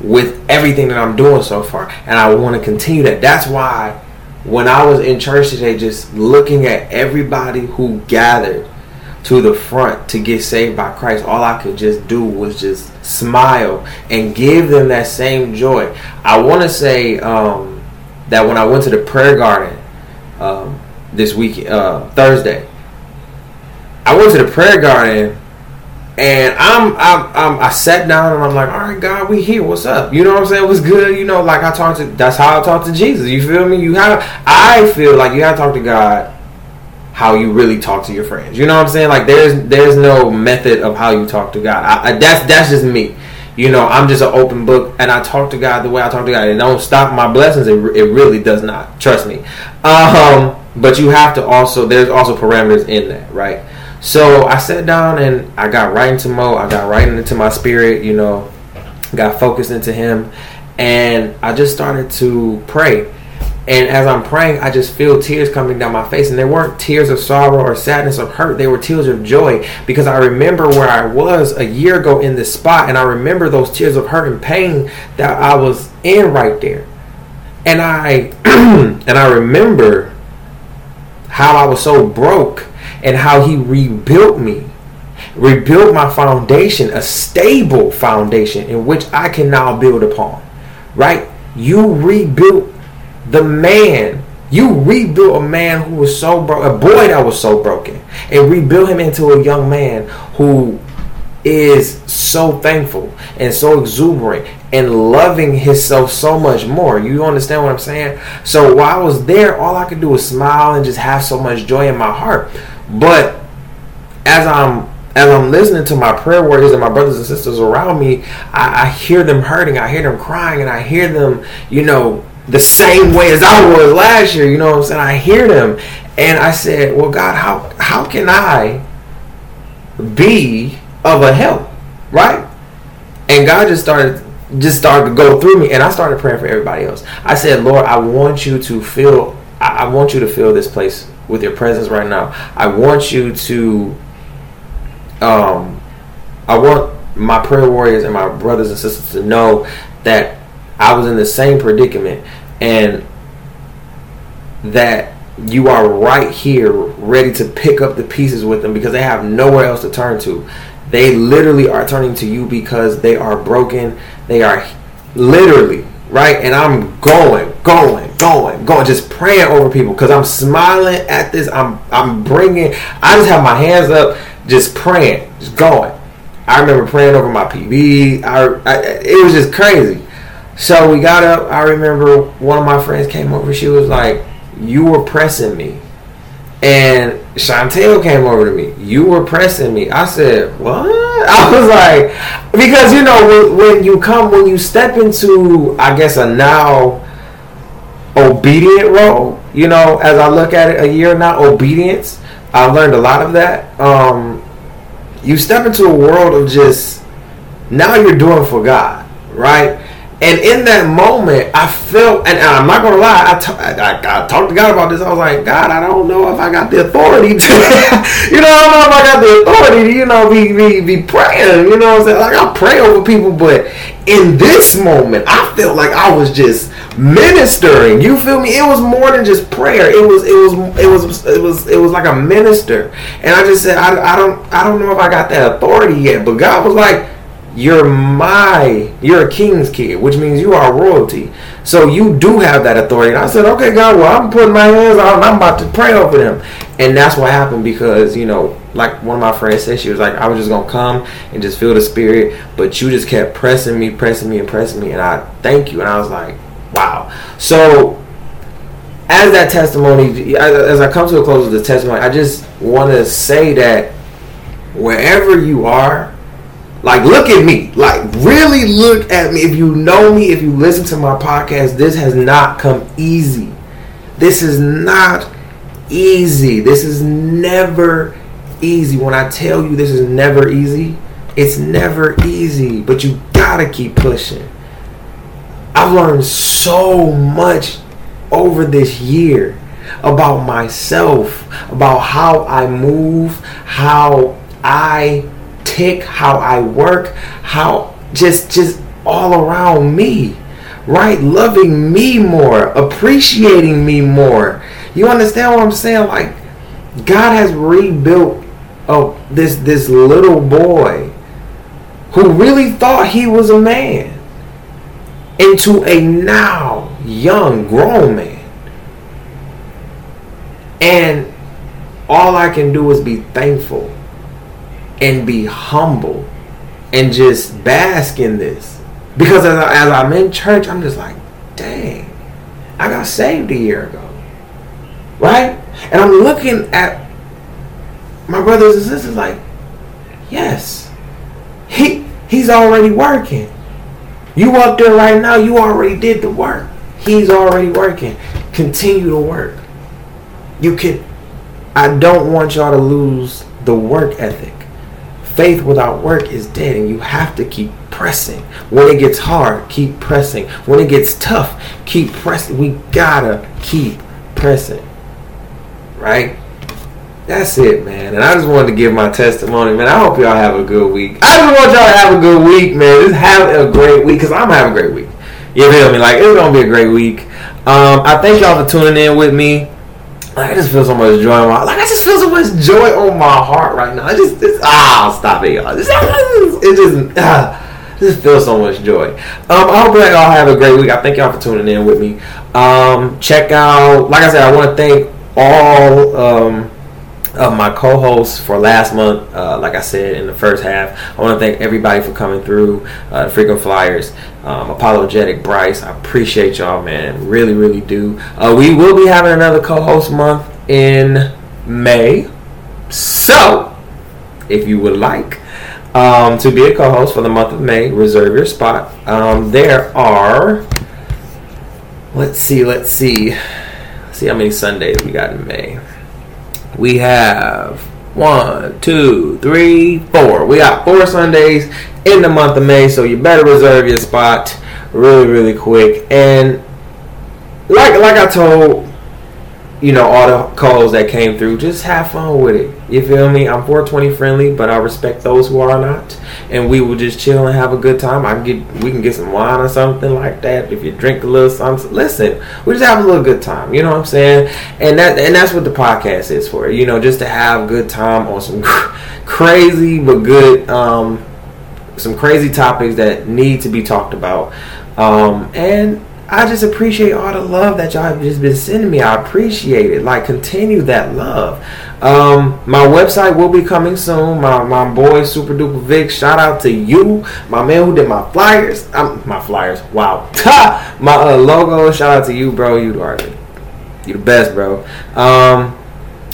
with everything that I'm doing so far, and I want to continue that. That's why when I was in church today, just looking at everybody who gathered to the front to get saved by Christ, all I could just do was just smile and give them that same joy. I want to say um, that when I went to the prayer garden um, this week, uh, Thursday, I went to the prayer garden and I'm, I'm, I'm, i sat down and I'm like, all right, God, we here. What's up? You know what I'm saying? What's good? You know, like I talked to. That's how I talk to Jesus. You feel me? You have. I feel like you to talk to God how you really talk to your friends. You know what I'm saying? Like there's there's no method of how you talk to God. I, I, that's that's just me. You know, I'm just an open book, and I talk to God the way I talk to God. It don't stop my blessings. It, it really does not. Trust me. Um, but you have to also. There's also parameters in that, right? So I sat down and I got right into Mo. I got right into my spirit, you know, got focused into Him, and I just started to pray. And as I'm praying, I just feel tears coming down my face. And they weren't tears of sorrow or sadness or hurt. They were tears of joy because I remember where I was a year ago in this spot. And I remember those tears of hurt and pain that I was in right there. And I and I remember how I was so broke and how he rebuilt me, rebuilt my foundation, a stable foundation in which I can now build upon. Right? You rebuilt the man you rebuilt a man who was so broke, a boy that was so broken, and rebuilt him into a young man who is so thankful and so exuberant and loving himself so much more. You understand what I'm saying? So while I was there, all I could do was smile and just have so much joy in my heart. But as I'm as I'm listening to my prayer warriors and my brothers and sisters around me, I, I hear them hurting, I hear them crying, and I hear them, you know, the same way as I was last year. You know what I'm saying? I hear them, and I said, "Well, God, how how can I be of a help, right?" And God just started just started to go through me, and I started praying for everybody else. I said, "Lord, I want you to feel. I, I want you to fill this place with your presence right now. I want you to. Um, I want." My prayer warriors and my brothers and sisters to know that I was in the same predicament and that you are right here ready to pick up the pieces with them because they have nowhere else to turn to. They literally are turning to you because they are broken. They are literally, right? And I'm going, going, going, going, just praying over people because I'm smiling at this. I'm I'm bringing, I just have my hands up, just praying, just going. I remember praying over my PB. I, I it was just crazy. So we got up. I remember one of my friends came over. She was like, "You were pressing me," and Chantel came over to me. You were pressing me. I said, "What?" I was like, because you know when, when you come when you step into I guess a now obedient role. You know, as I look at it, a year now obedience. I learned a lot of that. Um, you step into a world of just now you're doing for God, right? And in that moment, I felt, and I'm not gonna lie, I, t- I, I, I talked to God about this. I was like, God, I don't know if I got the authority to, you know, I don't know if I got the authority to, you know, be, be, be praying, you know I'm saying? Like, I pray over people, but in this moment, I felt like I was just ministering. You feel me? It was more than just prayer. It was, it was, it was, it was, it was like a minister. And I just said, I, I don't, I don't know if I got that authority yet, but God was like, you're my you're a king's kid which means you are royalty. So you do have that authority. And i said okay god well i'm putting my hands out i'm about to pray over them. And that's what happened because you know like one of my friends said she was like i was just gonna come and just feel the spirit but you just kept pressing me pressing me and pressing me and i thank you. And i was like wow. So as that testimony as i come to a close of the testimony i just want to say that wherever you are like, look at me. Like, really look at me. If you know me, if you listen to my podcast, this has not come easy. This is not easy. This is never easy. When I tell you this is never easy, it's never easy. But you gotta keep pushing. I've learned so much over this year about myself, about how I move, how I how I work, how just just all around me. Right? Loving me more, appreciating me more. You understand what I'm saying? Like God has rebuilt oh this this little boy who really thought he was a man into a now young grown man. And all I can do is be thankful and be humble and just bask in this. Because as, I, as I'm in church, I'm just like, dang, I got saved a year ago. Right? And I'm looking at my brothers and sisters like, yes, he he's already working. You up there right now, you already did the work. He's already working. Continue to work. You can I don't want y'all to lose the work ethic faith without work is dead and you have to keep pressing. When it gets hard keep pressing. When it gets tough keep pressing. We gotta keep pressing right? That's it man. And i just wanted to give my testimony man. I hope y'all have a good week. I just want y'all to have a good week man. Just have a great week because i'm having a great week. You feel me? Like it's gonna be a great week. Um, i thank y'all for tuning in with me like, I just feel so much joy in my like I just feel so much joy on my heart right now. I just it's, ah stop it y'all. It's, it just ah, just feel so much joy. Um, I hope that y'all have a great week. I thank y'all for tuning in with me. Um, check out, like I said, I want to thank all um, of my co-hosts for last month. Uh, like I said in the first half, I want to thank everybody for coming through. Uh, the frequent flyers, um, apologetic Bryce. I appreciate y'all, man. Really, really do. Uh, we will be having another co-host month in May. So, if you would like um, to be a co-host for the month of May, reserve your spot. Um, there are. Let's see. Let's see. Let's see how many Sundays we got in May. We have one, two, three, four. We got four Sundays in the month of May, so you better reserve your spot really, really quick. And like like I told you know, all the calls that came through, just have fun with it. You feel me? I'm 420 friendly, but I respect those who are not. And we will just chill and have a good time. I get we can get some wine or something like that. If you drink a little something, listen, we just have a little good time. You know what I'm saying? And that and that's what the podcast is for. You know, just to have good time on some crazy but good um some crazy topics that need to be talked about. Um and I just appreciate all the love that y'all have just been sending me. I appreciate it. Like, continue that love. Um, my website will be coming soon. My my boy Super Duper Vic. Shout out to you, my man who did my flyers. Um, my flyers. Wow. my uh, logo. Shout out to you, bro. You are you the best, bro. Um,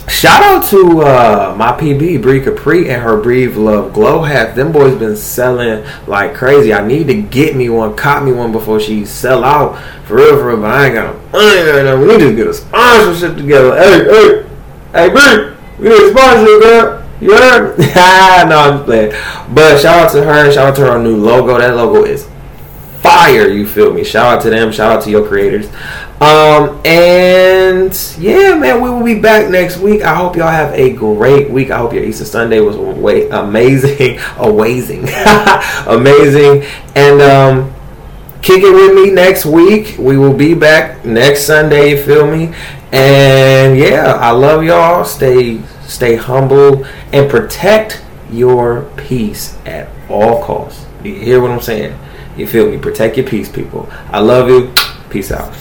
Shout out to uh, my PB Bree Capri and her Breathe Love Glow hat. Them boys been selling like crazy. I need to get me one, cop me one before she sell out for real, for real. But I ain't got no money right now. We need to get a sponsorship together. Hey, hey, hey, Bree, we need a sponsorship, girl. You heard? no, I'm just playing. But shout out to her. Shout out to her new logo. That logo is fire. You feel me? Shout out to them. Shout out to your creators. Um, and yeah, man, we will be back next week. I hope y'all have a great week. I hope your Easter Sunday was way amazing, amazing, amazing. And um, kick it with me next week. We will be back next Sunday. You feel me? And yeah, I love y'all. Stay, stay humble and protect your peace at all costs. You hear what I'm saying? You feel me? Protect your peace, people. I love you. Peace out.